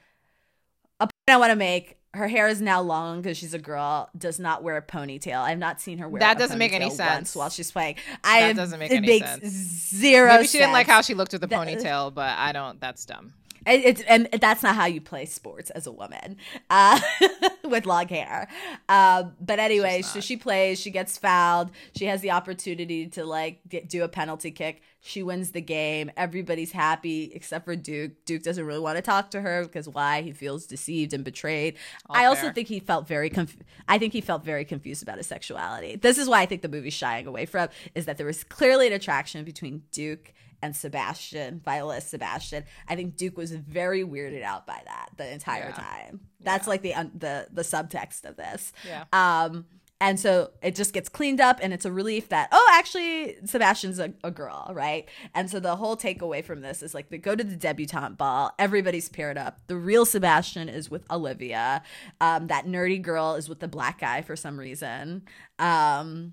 A point I want to make her hair is now long because she's a girl, does not wear a ponytail. I've not seen her wear That doesn't make any sense. while she's playing. I That doesn't make it any makes sense. zero Maybe she didn't like how she looked with the That- uh, ponytail, but I don't that's dumb. It, and that's not how you play sports as a woman uh, [LAUGHS] with long hair. Um, but anyway, so she plays. She gets fouled. She has the opportunity to like get, do a penalty kick. She wins the game. Everybody's happy except for Duke. Duke doesn't really want to talk to her because why? He feels deceived and betrayed. All I also think he felt very. Conf- I think he felt very confused about his sexuality. This is why I think the movie's shying away from is that there was clearly an attraction between Duke and Sebastian, Viola is Sebastian. I think Duke was very weirded out by that the entire Yeah. time. That's like the un- the the subtext of this. Yeah. Um, and so it just gets cleaned up, and it's a relief that oh, actually Sebastian's a, a girl, right? And so the whole takeaway from this is like they go to the debutante ball, everybody's paired up. The real Sebastian is with Olivia. Um, that nerdy girl is with the black guy for some reason. Um,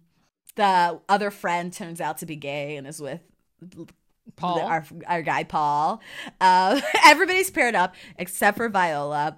the other friend turns out to be gay and is with Paul. our, our guy Paul. Uh, [LAUGHS] everybody's paired up except for Viola.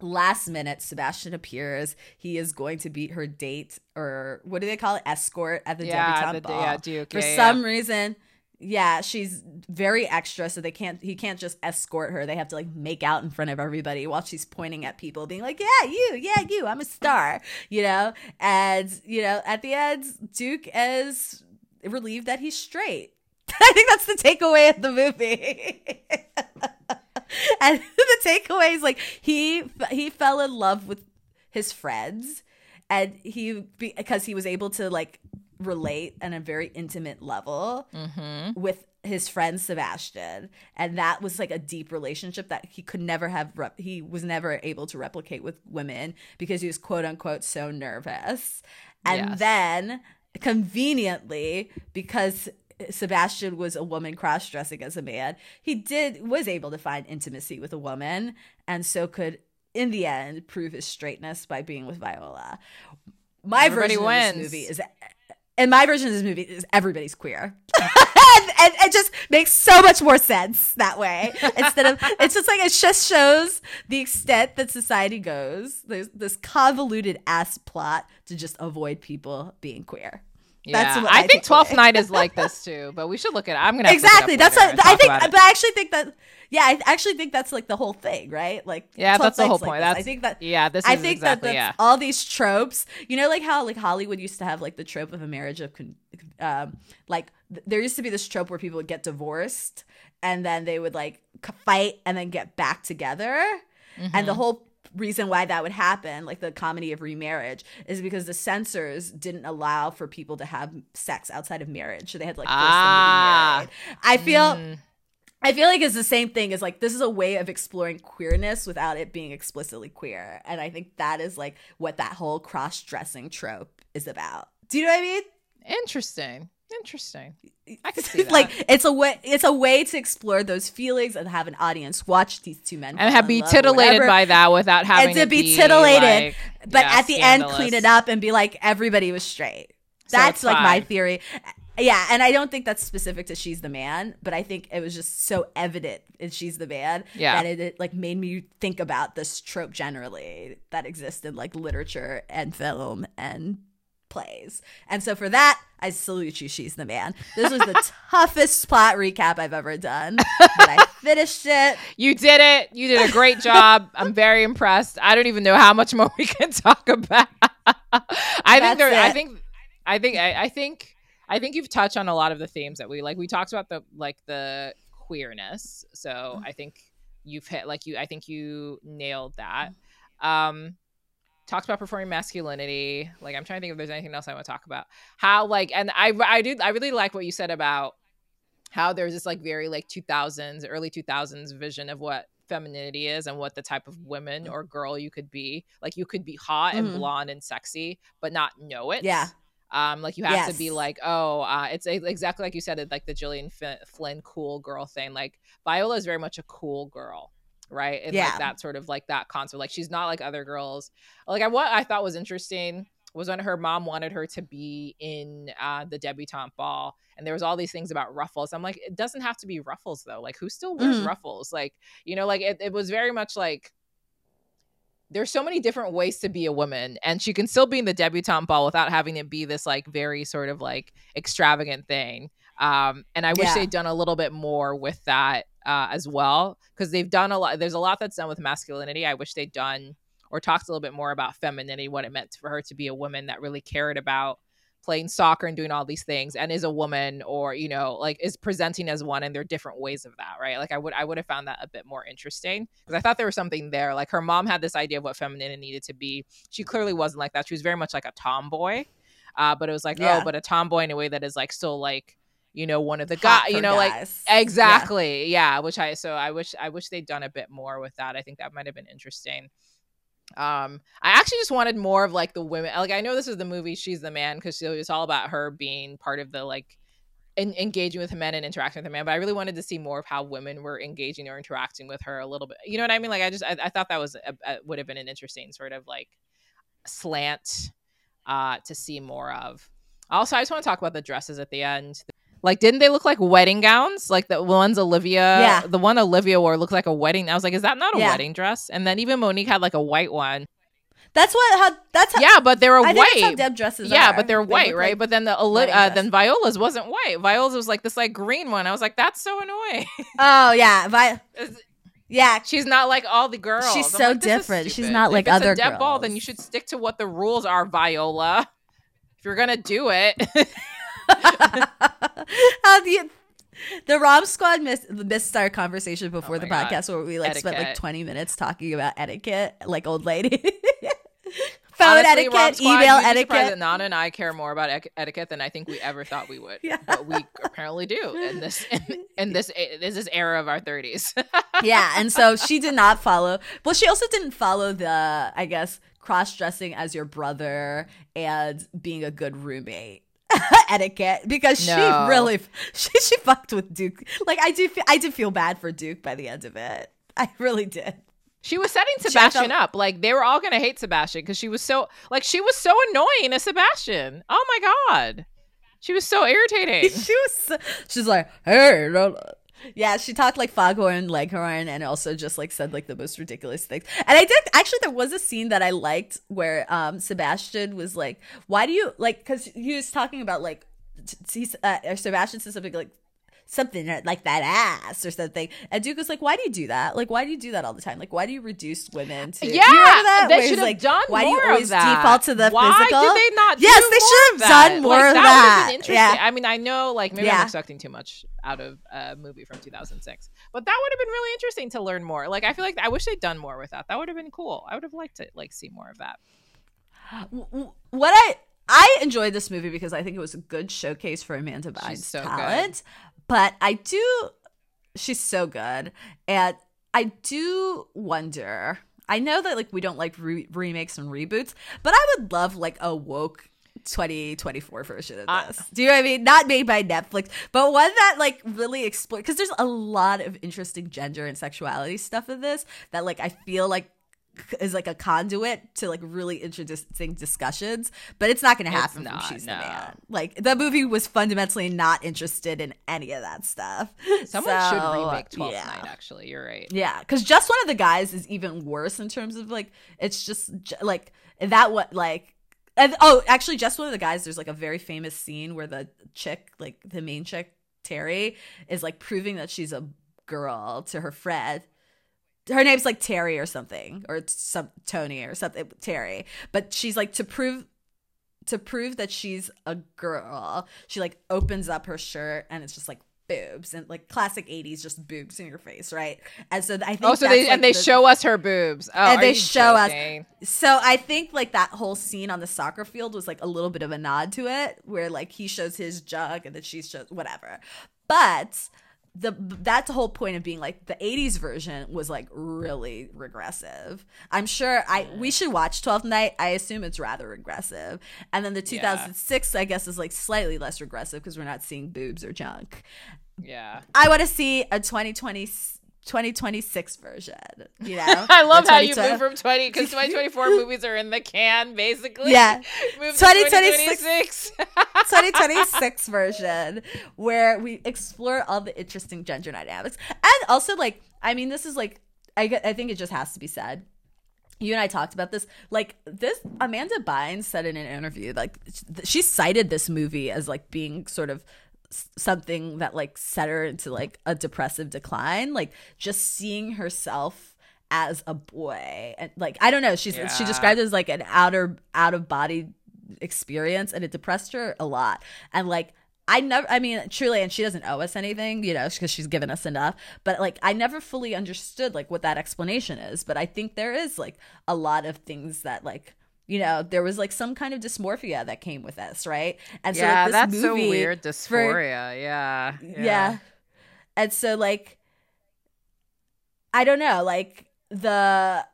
Last minute, Sebastian appears. He is going to beat her date, or what do they call it? Escort at the Yeah, debutante the- ball. yeah, Duke. For Yeah, yeah, some reason, yeah, she's very extra, so they can't. He can't just escort her. They have to like make out in front of everybody while she's pointing at people, being like, "Yeah, you, yeah, you. I'm a star," you know. And you know, at the end, Duke is relieved that he's straight. [LAUGHS] I think that's the takeaway of the movie. [LAUGHS] and [LAUGHS] the takeaway is like he he fell in love with his friends and he because he was able to like relate on a very intimate level Mm-hmm. with his friend Sebastian and that was like a deep relationship that he could never have rep- he was never able to replicate with women because he was quote unquote so nervous and Yes. then conveniently because Sebastian was a woman cross dressing as a man, he did was able to find intimacy with a woman, and so could in the end prove his straightness by being with Viola. My Everybody version wins. of this movie is, and my version of this movie is everybody's queer. [LAUGHS] and, and it just makes so much more sense that way. Instead of [LAUGHS] it's just like it just shows the extent that society goes. There's this convoluted ass plot to just avoid people being queer. Yeah, That's what I, I think Twelfth. Night is [LAUGHS] like this too, but we should look at it. I'm gonna have to look it exactly. That's what I think. But I actually think that. Yeah, I actually think that's like the whole thing, right? Like, Yeah, that's the whole like point. this. That's I think that. yeah. This is I think exactly that yeah. all these tropes. You know, like how like Hollywood used to have like the trope of a marriage of, con- um, like th- there used to be this trope where people would get divorced and then they would like fight and then get back together, and Mm-hmm. the whole reason why that would happen, like the comedy of remarriage, is because the censors didn't allow for people to have sex outside of marriage, so they had to like force Ah. them to be married. I feel. Mm. I feel like it's the same thing as like this is a way of exploring queerness without it being explicitly queer. And I think that is like what that whole cross dressing trope is about. Do you know what I mean? Interesting. Interesting. I can [LAUGHS] see that. like it's a way it's a way to explore those feelings and have an audience watch these two men and have be titillated by that without having and to it be titillated like, but yeah, at the end clean it up and be like everybody was straight So that's like my theory yeah and i don't think that's specific to she's the man but i think it was just so evident in she's the man Yeah. that it, it like made me think about this trope generally that exists in like literature and film and plays and so for that i salute you she's the man this was the [LAUGHS] toughest plot recap i've ever done but i [LAUGHS] finished it You did it. You did a great job. [LAUGHS] I'm very impressed. I don't even know how much more we can talk about. I think there. I think. I think. I, I think. I think you've touched on a lot of the themes that we like. We talked about the like the queerness. So Mm-hmm. I think you've hit like you. I think you nailed that. Um, talked about performing masculinity. Like I'm trying to think if there's anything else I want to talk about. How like and I I do I really like what you said about how there's this like very like 2000s early 2000s vision of what femininity is and what the type of woman or girl you could be like you could be hot and Mhm. blonde and sexy but not know it Yeah. um like you have to be like oh uh it's a- exactly like you said it like the Gillian F- Flynn cool girl thing like Viola is very much a cool girl right and Yeah. like that sort of like that concept like she's not like other girls like I what I thought was interesting was when her mom wanted her to be in uh, the debutante ball and there was all these things about ruffles i'm like it doesn't have to be ruffles though like who still wears Mhm. ruffles like you know like it, it was very much like there's so many different ways to be a woman and she can still be in the debutante ball without having it be this like very sort of like extravagant thing um and i wish Yeah. they'd done a little bit more with that uh as well because they've done a lot there's a lot that's done with masculinity. I wish they'd done or talked a little bit more about femininity what it meant for her to be a woman that really cared about playing soccer and doing all these things and is a woman or you know like is presenting as one and there are different ways of that right? Like i would i would have found that a bit more interesting because i thought there was something there. Like her mom had this idea of what femininity needed to be. She clearly wasn't like that. She was very much like a tomboy uh, but it was like Yeah. oh but a tomboy in a way that is like still like you know one of the guys you know like guys. Yeah. exactly yeah. which i so i wish i wish they'd done a bit more with that i think that might have been interesting um i actually just wanted more of like the women like i know this is the movie she's the man because it's all about her being part of the like en- engaging with men and interacting with the man but i really wanted to see more of how women were engaging or interacting with her a little bit you know what i mean like i just i, I thought that was a, a, would have been an interesting sort of like slant uh to see more of also i just want to talk about the dresses at the end like didn't they look like wedding gowns like the ones olivia Yeah. the one olivia wore looked like a wedding i was like is that not a Yeah. wedding dress and then even monique had like a white one That's what. How, that's how. yeah but they were I think that's how white Deb dresses. yeah are. but they're They white right like- but then the uh, then viola's wasn't white viola's was like this like green one i was like that's so annoying [LAUGHS] oh yeah, Vi- yeah. she's not like all the girls She's I'm so like, different. She's not If like it's other a deb ball then you should stick to what the rules are viola if you're gonna do it [LAUGHS] How do you? The Rom Squad missed, missed our conversation before Oh the God. podcast where we like spent like 20 minutes talking about etiquette, like old lady. [LAUGHS] Phone Honestly, etiquette, Squad, email you'd be surprised etiquette. that Nana and I care more about etiquette than I think we ever thought we would. [LAUGHS] Yeah. But we apparently do in this in, in this this is era of our thirties. [LAUGHS] yeah, and so she did not follow. Well, she also didn't follow the, I guess, cross dressing as your brother and being a good roommate [LAUGHS] etiquette because No. she really she she fucked with Duke. Like I do, I did feel bad for Duke by the end of it. I really did. she was setting Sebastian up. Like they were all gonna hate Sebastian because she was so like she was so annoying as Sebastian. Oh my god. She was so irritating. [LAUGHS] she was so- she's like hey no, no." Yeah she talked like foghorn leghorn and also just like said like the most ridiculous things. And i did actually there was a scene that i liked where um sebastian was like why do you like because he was talking about like uh, sebastian said something like something like that ass or something and duke was like why do you do that like why do you do that all the time like why do you reduce women to Yeah, you that they should have like, done why do more you of that. default to the Why physical did they not? yes do they should have done more like, of that. that, would have been interesting. yeah I mean, I know, like maybe Yeah. I'm expecting too much out of a movie from 2006, but that would have been really interesting to learn more. Like, I feel like I wish they'd done more with that. That would have been cool. I would have liked to like see more of that. what I I enjoyed this movie because I think it was a good showcase for Amanda Bynes' so good. But I do, she's so good, and I do wonder. I know that like we don't like re- remakes and reboots, but I would love like a woke 2024 version of Uh, this. Do you know what I mean? Not made by Netflix, but one that like really explore because there's a lot of interesting gender and sexuality stuff in this that like I feel like is like a conduit to like really interesting discussions, but it's not going to happen not, She's no. the Man. Like the movie was fundamentally not interested in any of that stuff. Someone should remake 12th yeah. Night, actually. You're right. Yeah, because just one of the guys is even worse in terms of like it's just like that what like and, oh actually just one of the guys there's like a very famous scene where the chick like the main chick Terry is like proving that she's a girl to her friend. Her name's like Terry or something or some Tony or something Terry, but she's like to prove to prove that she's a girl. She like opens up her shirt and it's just like boobs and like classic 80s just boobs in your face right and so i think Oh, so they like, and they the- show us her boobs. Oh, And they show us- so i think like that whole scene on the soccer field was like a little bit of a nod to it where like he shows his jug and then she shows whatever but the that's the whole point of being like the 80s version was like really regressive. I'm sure i we should watch 12th night. I assume it's rather regressive. And then the 2006 i guess is like slightly less regressive because we're not seeing boobs or junk. Yeah. i want to see a 2020 2026 version you [LAUGHS] know I love how you move from 20 because [LAUGHS] 2024 movies are in the can basically. Yeah. [LAUGHS] Move 2026. 2026. 2026 version where we explore all the interesting gender dynamics and also like i mean this is like i, I think it just has to be said you and I talked about this. Like this, Amanda Bynes said in an interview, like she cited this movie as like being sort of something that like set her into like a depressive decline. Like just seeing herself as a boy, and like I don't know, she's she Yeah. described it as like an outer out of body experience, and it depressed her a lot. And like I never, I mean, truly, and she doesn't owe us anything, you know, because she's given us enough. But like, I never fully understood like what that explanation is. But I think there is like a lot of things that like, you know, there was like some kind of dysmorphia that came with this, right? And so yeah, like, this that's so movie weird. for- Dysphoria. yeah. yeah. And so like I don't know, like the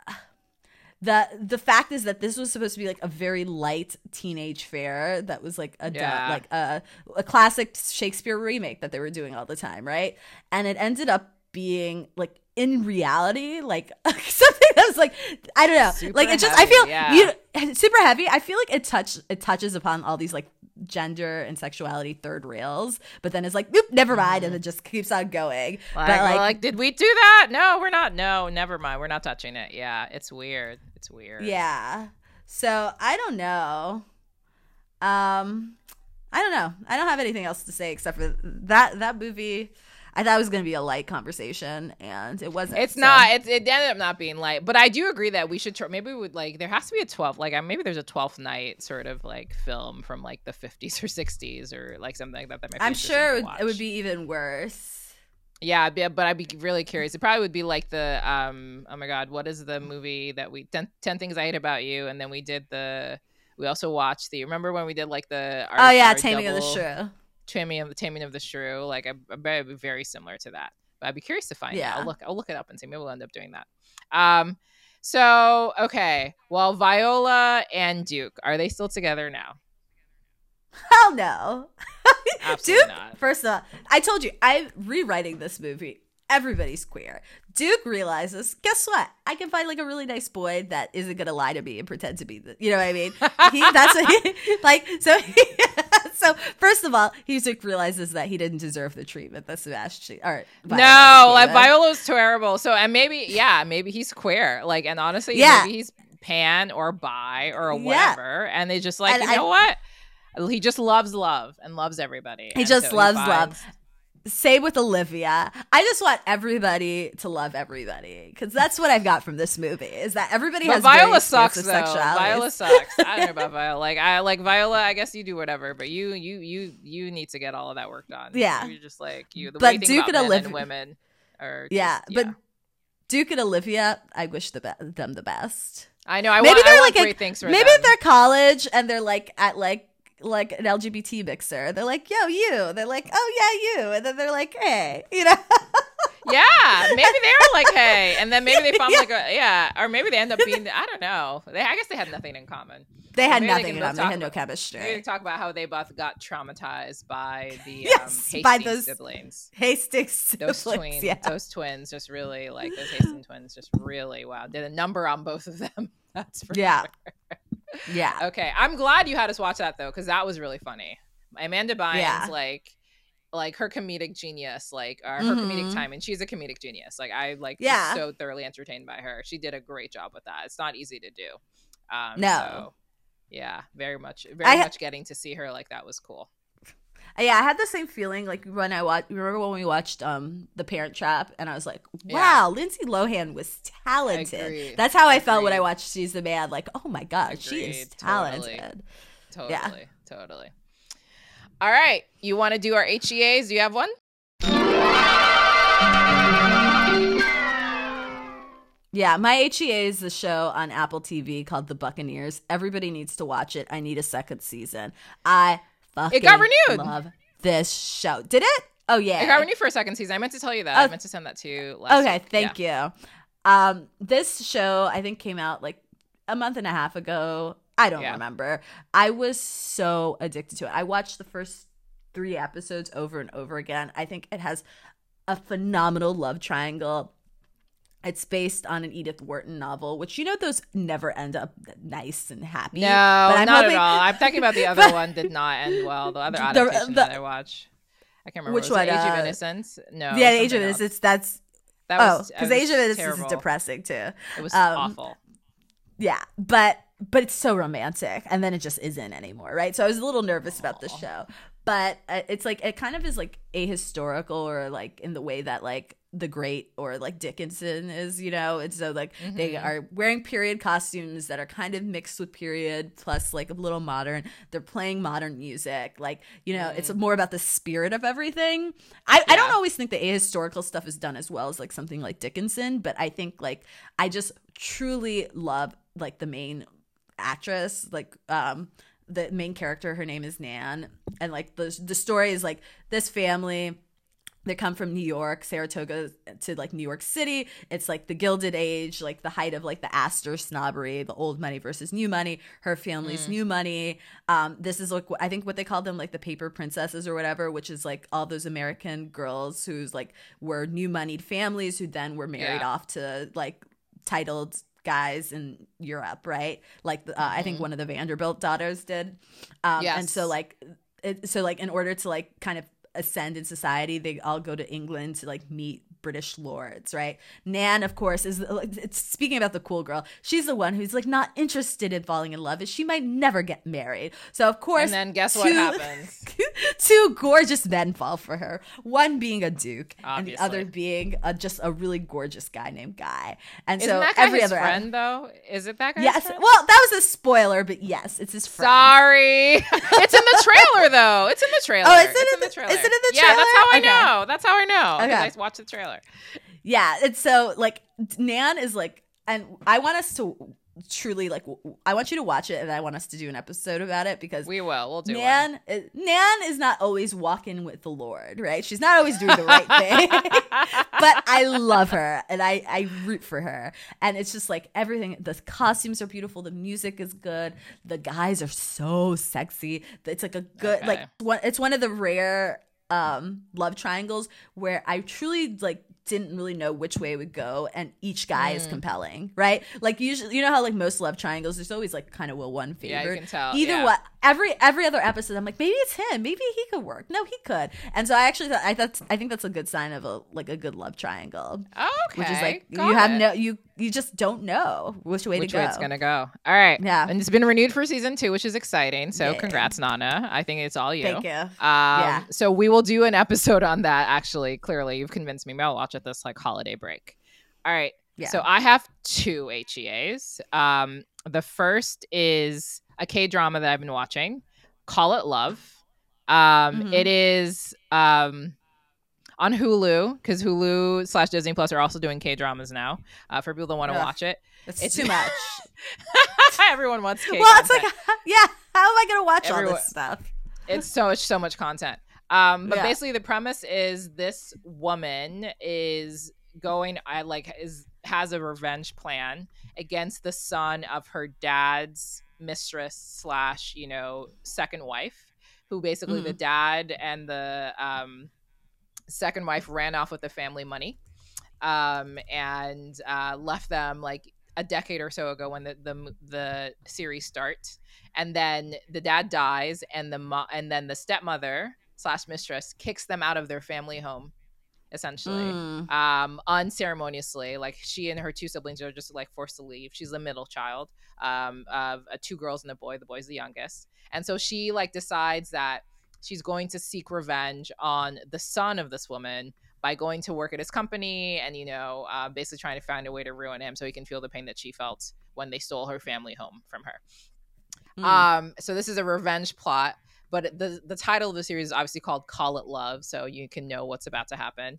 the the fact is that this was supposed to be like a very light teenage fare that was like a Yeah. like a a classic Shakespeare remake that they were doing all the time, right? And it ended up being like in reality like [LAUGHS] something was like I don't know. Super like it just I feel yeah. you [LAUGHS] super heavy. I feel like it touch it touches upon all these like gender and sexuality third rails, but then it's like, oop, never mind, and it just keeps on going. Like, but like, like, did we do that? No, we're not. No, never mind. We're not touching it. Yeah, it's weird. It's weird. yeah. So I don't know. Um, I don't know. I don't have anything else to say except for that that movie. I thought it was going to be a light conversation, and it wasn't. It's so- not. It, it ended up not being light, but I do agree that we should. Try, maybe we would like. There has to be a twelfth. Like, maybe there's a twelfth night sort of like film from like the 50s or 60s or like something like that. That might. Be I'm sure it would, it would be even worse. Yeah, but I'd be really curious. It probably would be like the um. Oh my God, what is the movie that we 10, 10 Things I Hate About You, and then we did the. We also watched the. Remember when we did like the? Our, oh yeah, Taming of the Shrew. Taming of the Taming of the Shrew. Like I, I be very similar to that. But I'd be curious to find Yeah. out. I'll look. I'll look it up and see. Maybe we'll end up doing that. Um. So okay. Well, Viola and Duke are they still together now? Hell no. [LAUGHS] Absolutely Duke, not. first of all, I told you, I'm rewriting this movie. Everybody's queer. Duke realizes, guess what? I can find like a really nice boy that isn't gonna lie to me and pretend to be the, you know what I mean? He, that's what he, [LAUGHS] like. So, [LAUGHS] so first of all, he Duke realizes that he didn't deserve the treatment that Sebastian or Viola No, like. Uh, Viola's terrible. So and maybe yeah, maybe he's queer. Like and honestly, Yeah. maybe he's pan or bi or Yeah. whatever. And they just like And you I- know what? He just loves love and loves everybody. He And just so loves finds- love. Same with Olivia. I just want everybody to love everybody because that's what I've got from this movie. Is that everybody But has Viola sucks though. Viola sucks. I don't know about [LAUGHS] Viola. Like I like Viola. I guess you do whatever, but you you you you need to get all of that work done. Yeah. you're just like you. The But Duke and Olivia- women are. Yeah, but Duke and Olivia, I wish the be- them the best. I know. I maybe want, they're want like a- Maybe them. they're college and they're like at like like an LGBT mixer. They're like, yo, you. They're like, oh yeah, you. And then they're like, hey, you know. [LAUGHS] Yeah, maybe they were like, hey, and then maybe they found like a yeah, or maybe they end up being. I don't know. They, I guess they had nothing in common. They had Maybe they nothing in common. They had no about- chemistry. Maybe talk about how they both got traumatized by [LAUGHS] the Yes, um, Hastings by those- siblings. Hastings Those twins, yeah. those twins, just really like those Hastings twins, just really wow. Did a number on both of them. [LAUGHS] That's for sure. Yeah. sure. Yeah. Okay, I'm glad you had us watch that though, because that was really funny. Amanda Bynes, Yeah. like, like her comedic genius, like or her comedic Mhm. timing. She's a comedic genius. Like I like Yeah. so thoroughly entertained by her. She did a great job with that. It's not easy to do. Um, No. So, yeah, very much, very I much getting to see her like that was cool. Yeah, I had the same feeling like when I watched. Remember when we watched um The Parent Trap, and I was like, Yeah. "Wow, Lindsay Lohan was talented." Agreed. That's how I felt when I watched She's the Man. Like, oh my god, she is talented. Totally, Yeah. totally. All right, you want to do our HEAs? Do you have one? Yeah, my HEA is the show on Apple TV called The Buccaneers. Everybody needs to watch it. I need a second season. I fucking got renewed. love this show. Did it? Oh yeah. It got renewed for a second season. I meant to tell you that. I Oh. meant to send that to you. Last Okay, week. thank you. Um, this show I think came out like a month and a half ago. I don't Yeah. remember. I was so addicted to it. I watched the first three episodes over and over again. I think it has a phenomenal love triangle. It's based on an Edith Wharton novel, which you know those never end up nice and happy. No, but I'm not hoping- at all. I'm talking about the other [LAUGHS] one did not end well. The other adaptation the- that I watch, I can't remember. Which was one, Age of uh, Innocence? No. yeah, Age of else. Innocence. That's That oh, because Age of Innocence terrible. is depressing too. It was Um, awful. Yeah, but but it's so romantic, and then it just isn't anymore, right? So I was a little nervous about the show, but uh, it's like it kind of is like ahistorical, or like in the way that like the Great or like Dickinson is, you know. And so like they Mhm. are wearing period costumes that are kind of mixed with period, plus like a little modern. They're playing modern music, like you know, it's more about the spirit of everything. I, I don't always think the ahistorical stuff is done as well as like something like Dickinson, but I think like I just truly love like the main actress, like um the main character, her name is Nan, and like the the story is like this family they come from New York, Saratoga to like New York City. It's like the Gilded Age, like the height of like the Astor snobbery, the old money versus new money. Her family's new money. Um, this is like I think what they call them like the paper princesses or whatever, which is like all those American girls who's like were new moneyed families who then were married Yeah. off to like titled guys in Europe, right? Like uh, I think Mhm. one of the Vanderbilt daughters did. Um, and so like it, so like in order to like kind of ascend in society they all go to england to like meet british lords right nan of course is it's speaking about the cool girl she's the one who's like not interested in falling in love and she might never get married so of course And then guess what two- happens? [LAUGHS] two gorgeous men fall for her one being a duke and the other being a, just a really gorgeous guy named guy and Isn't so that guy every his other friend though? Is it that guy? yes well that was a spoiler but yes it's his friend Sorry, [LAUGHS] it's in the trailer though. It's in the oh, trailer. Oh, is it It's in in the the- trailer. is it in the trailer? Yeah, that's how I? Okay. know. That's how I know. Okay. I watched the trailer. Yeah, and so like Nan is like, and I want us to truly like, I want you to watch it, and I want us to do an episode about it because We will. We'll do one. Nan, is, Nan is not always walking with the Lord, right? She's not always doing the right thing, [LAUGHS] but I love her and I I root for her, and it's just like everything. The costumes are beautiful, the music is good, the guys are so sexy. It's like a good Okay. like one. It's one of the rare um love triangles where I truly like didn't really know which way it would go and each guy Mm. is compelling right like usually you know how like most love triangles there's always like kind of a one Yeah, favorite you can tell. either yeah. what every every other episode i'm like maybe it's him maybe he could work no he could and so i actually thought i thought i think that's a good sign of a like a good love triangle Oh, okay. which is like Got you have it. no you you just don't know which way which to go way it's gonna go. All right. Yeah. And it's been renewed for season two, which is exciting. So Yeah. congrats, Nana. I think it's all you. thank you Um, Yeah. So we will do an episode on that. Actually, clearly, you've convinced me. Maybe I'll watch it this like holiday break. All right. Yeah. So I have two HEAs. Um, the first is a K drama that I've been watching. Call it Love. Um, Mhm. it is um on Hulu because Hulu slash Disney Plus are also doing K dramas now. Uh, for people that want to watch it, it's, too much [LAUGHS] everyone wants K. well it's like [LAUGHS] yeah how am i gonna watch all this stuff it's so much so much content um but Yeah. basically the premise is this woman is going i like is has a revenge plan against the son of her dad's mistress slash you know second wife who basically Mm. the dad and the um, second wife ran off with the family money um, and uh, left them like a decade or so ago when the the, the series starts. And then the dad dies and the mo- and then the stepmother slash mistress kicks them out of their family home essentially Mm. um unceremoniously. Like she and her two siblings are just like forced to leave. She's the middle child um of uh, two girls and a boy. The boy's the youngest. And so she like decides that she's going to seek revenge on the son of this woman by going to work at his company and you know uh, basically trying to find a way to ruin him so he can feel the pain that she felt when they stole her family home from her Mm. um, so this is a revenge plot, but the the title of the series is obviously called Call It Love, so you can know what's about to happen.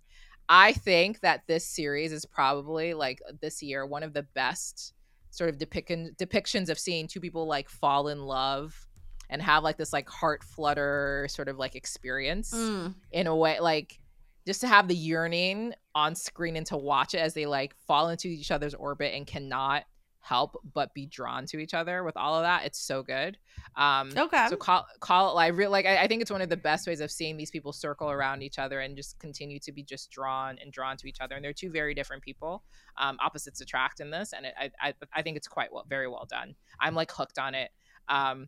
I think that this series is probably like this year one of the best sort of depiction depictions of seeing two people like fall in love and have like this like heart flutter sort of like experience Mm. in a way like just to have the yearning on screen and to watch it as they like fall into each other's orbit and cannot help but be drawn to each other with all of that it's so good um Okay. so call call it like real like I, I think it's one of the best ways of seeing these people circle around each other and just continue to be just drawn and drawn to each other and they're two very different people um opposites attract in this and it, I, I i think it's quite well very well done i'm like hooked on it um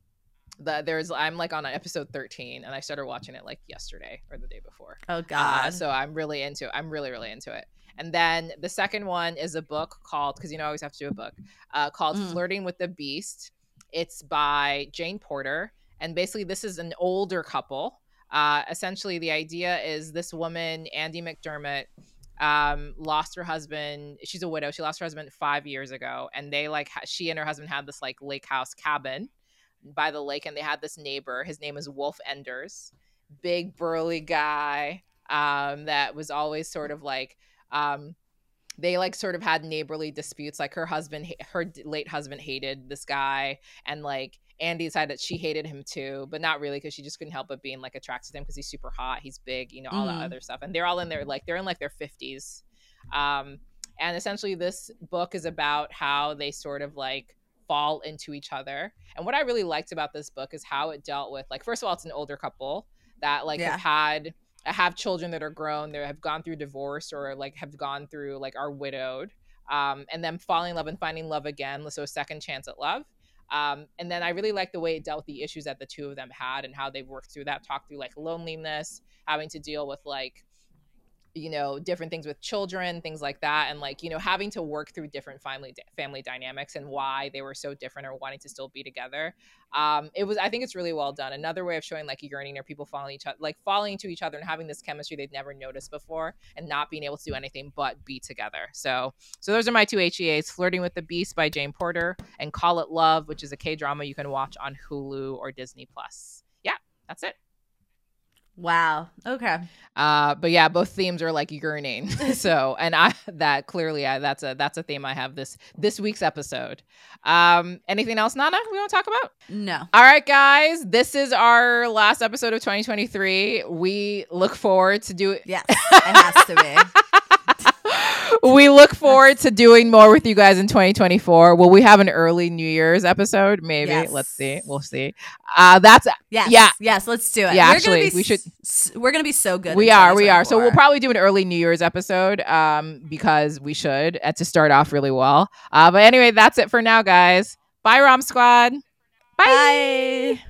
the there's i'm like on episode 13 and i started watching it like yesterday or the day before oh uh, God. so I'm really into it. I'm really, really into it. And then the second one is a book called, because you know I always have to do a book, uh, called Mm. Flirting with the Beast. It's by Jane Porter. And basically, this is an older couple. Uh, essentially, the idea is this woman, Andy McDermott, um, lost her husband. She's a widow. She lost her husband five years ago. And they like, ha- she and her husband had this like lake house cabin by the lake. And they had this neighbor. His name is Wolf Enders big burly guy um that was always sort of like um they like sort of had neighborly disputes like her husband her late husband hated this guy and like Andy decided that she hated him too, but not really because she just couldn't help but being like attracted to him because he's super hot, he's big, you know, all Mhm. that other stuff. And they're all in their like they're in like their fifties. Um and essentially this book is about how they sort of like fall into each other. And what I really liked about this book is how it dealt with like first of all it's an older couple that like Yeah. have had have children that are grown they have gone through divorce or like have gone through like are widowed um, and then falling in love and finding love again so a second chance at love um, and then i really like the way it dealt with the issues that the two of them had and how they worked through that talked through like loneliness having to deal with like you know different things with children things like that and like you know having to work through different family family dynamics and why they were so different or wanting to still be together. Um it was i think it's really well done. Another way of showing like yearning or people falling each other like falling into each other and having this chemistry they've never noticed before and not being able to do anything but be together. So so those are my two heas flirting with the beast by jane porter and call it love which is a k-drama you can watch on hulu or disney plus. Yeah that's it wow. Okay. uh but yeah both themes are like yearning [LAUGHS] [LAUGHS] so and i that clearly I, that's a that's a theme i have this this week's episode um anything else nana we want to talk about No. all right guys this is our last episode of 2023 we look forward to do it. Yes. [LAUGHS] It has to be. We look forward to doing more with you guys in 2024 will we have an early new year's episode maybe Yes. let's see we'll see uh that's Yes. Yeah. Yes. Let's do it. Yeah, We're actually, we should- s- We're gonna be so good. we are we are so we'll probably do an early new year's episode um because we should uh, to start off really well uh but anyway that's it for now guys bye rom squad bye. Bye.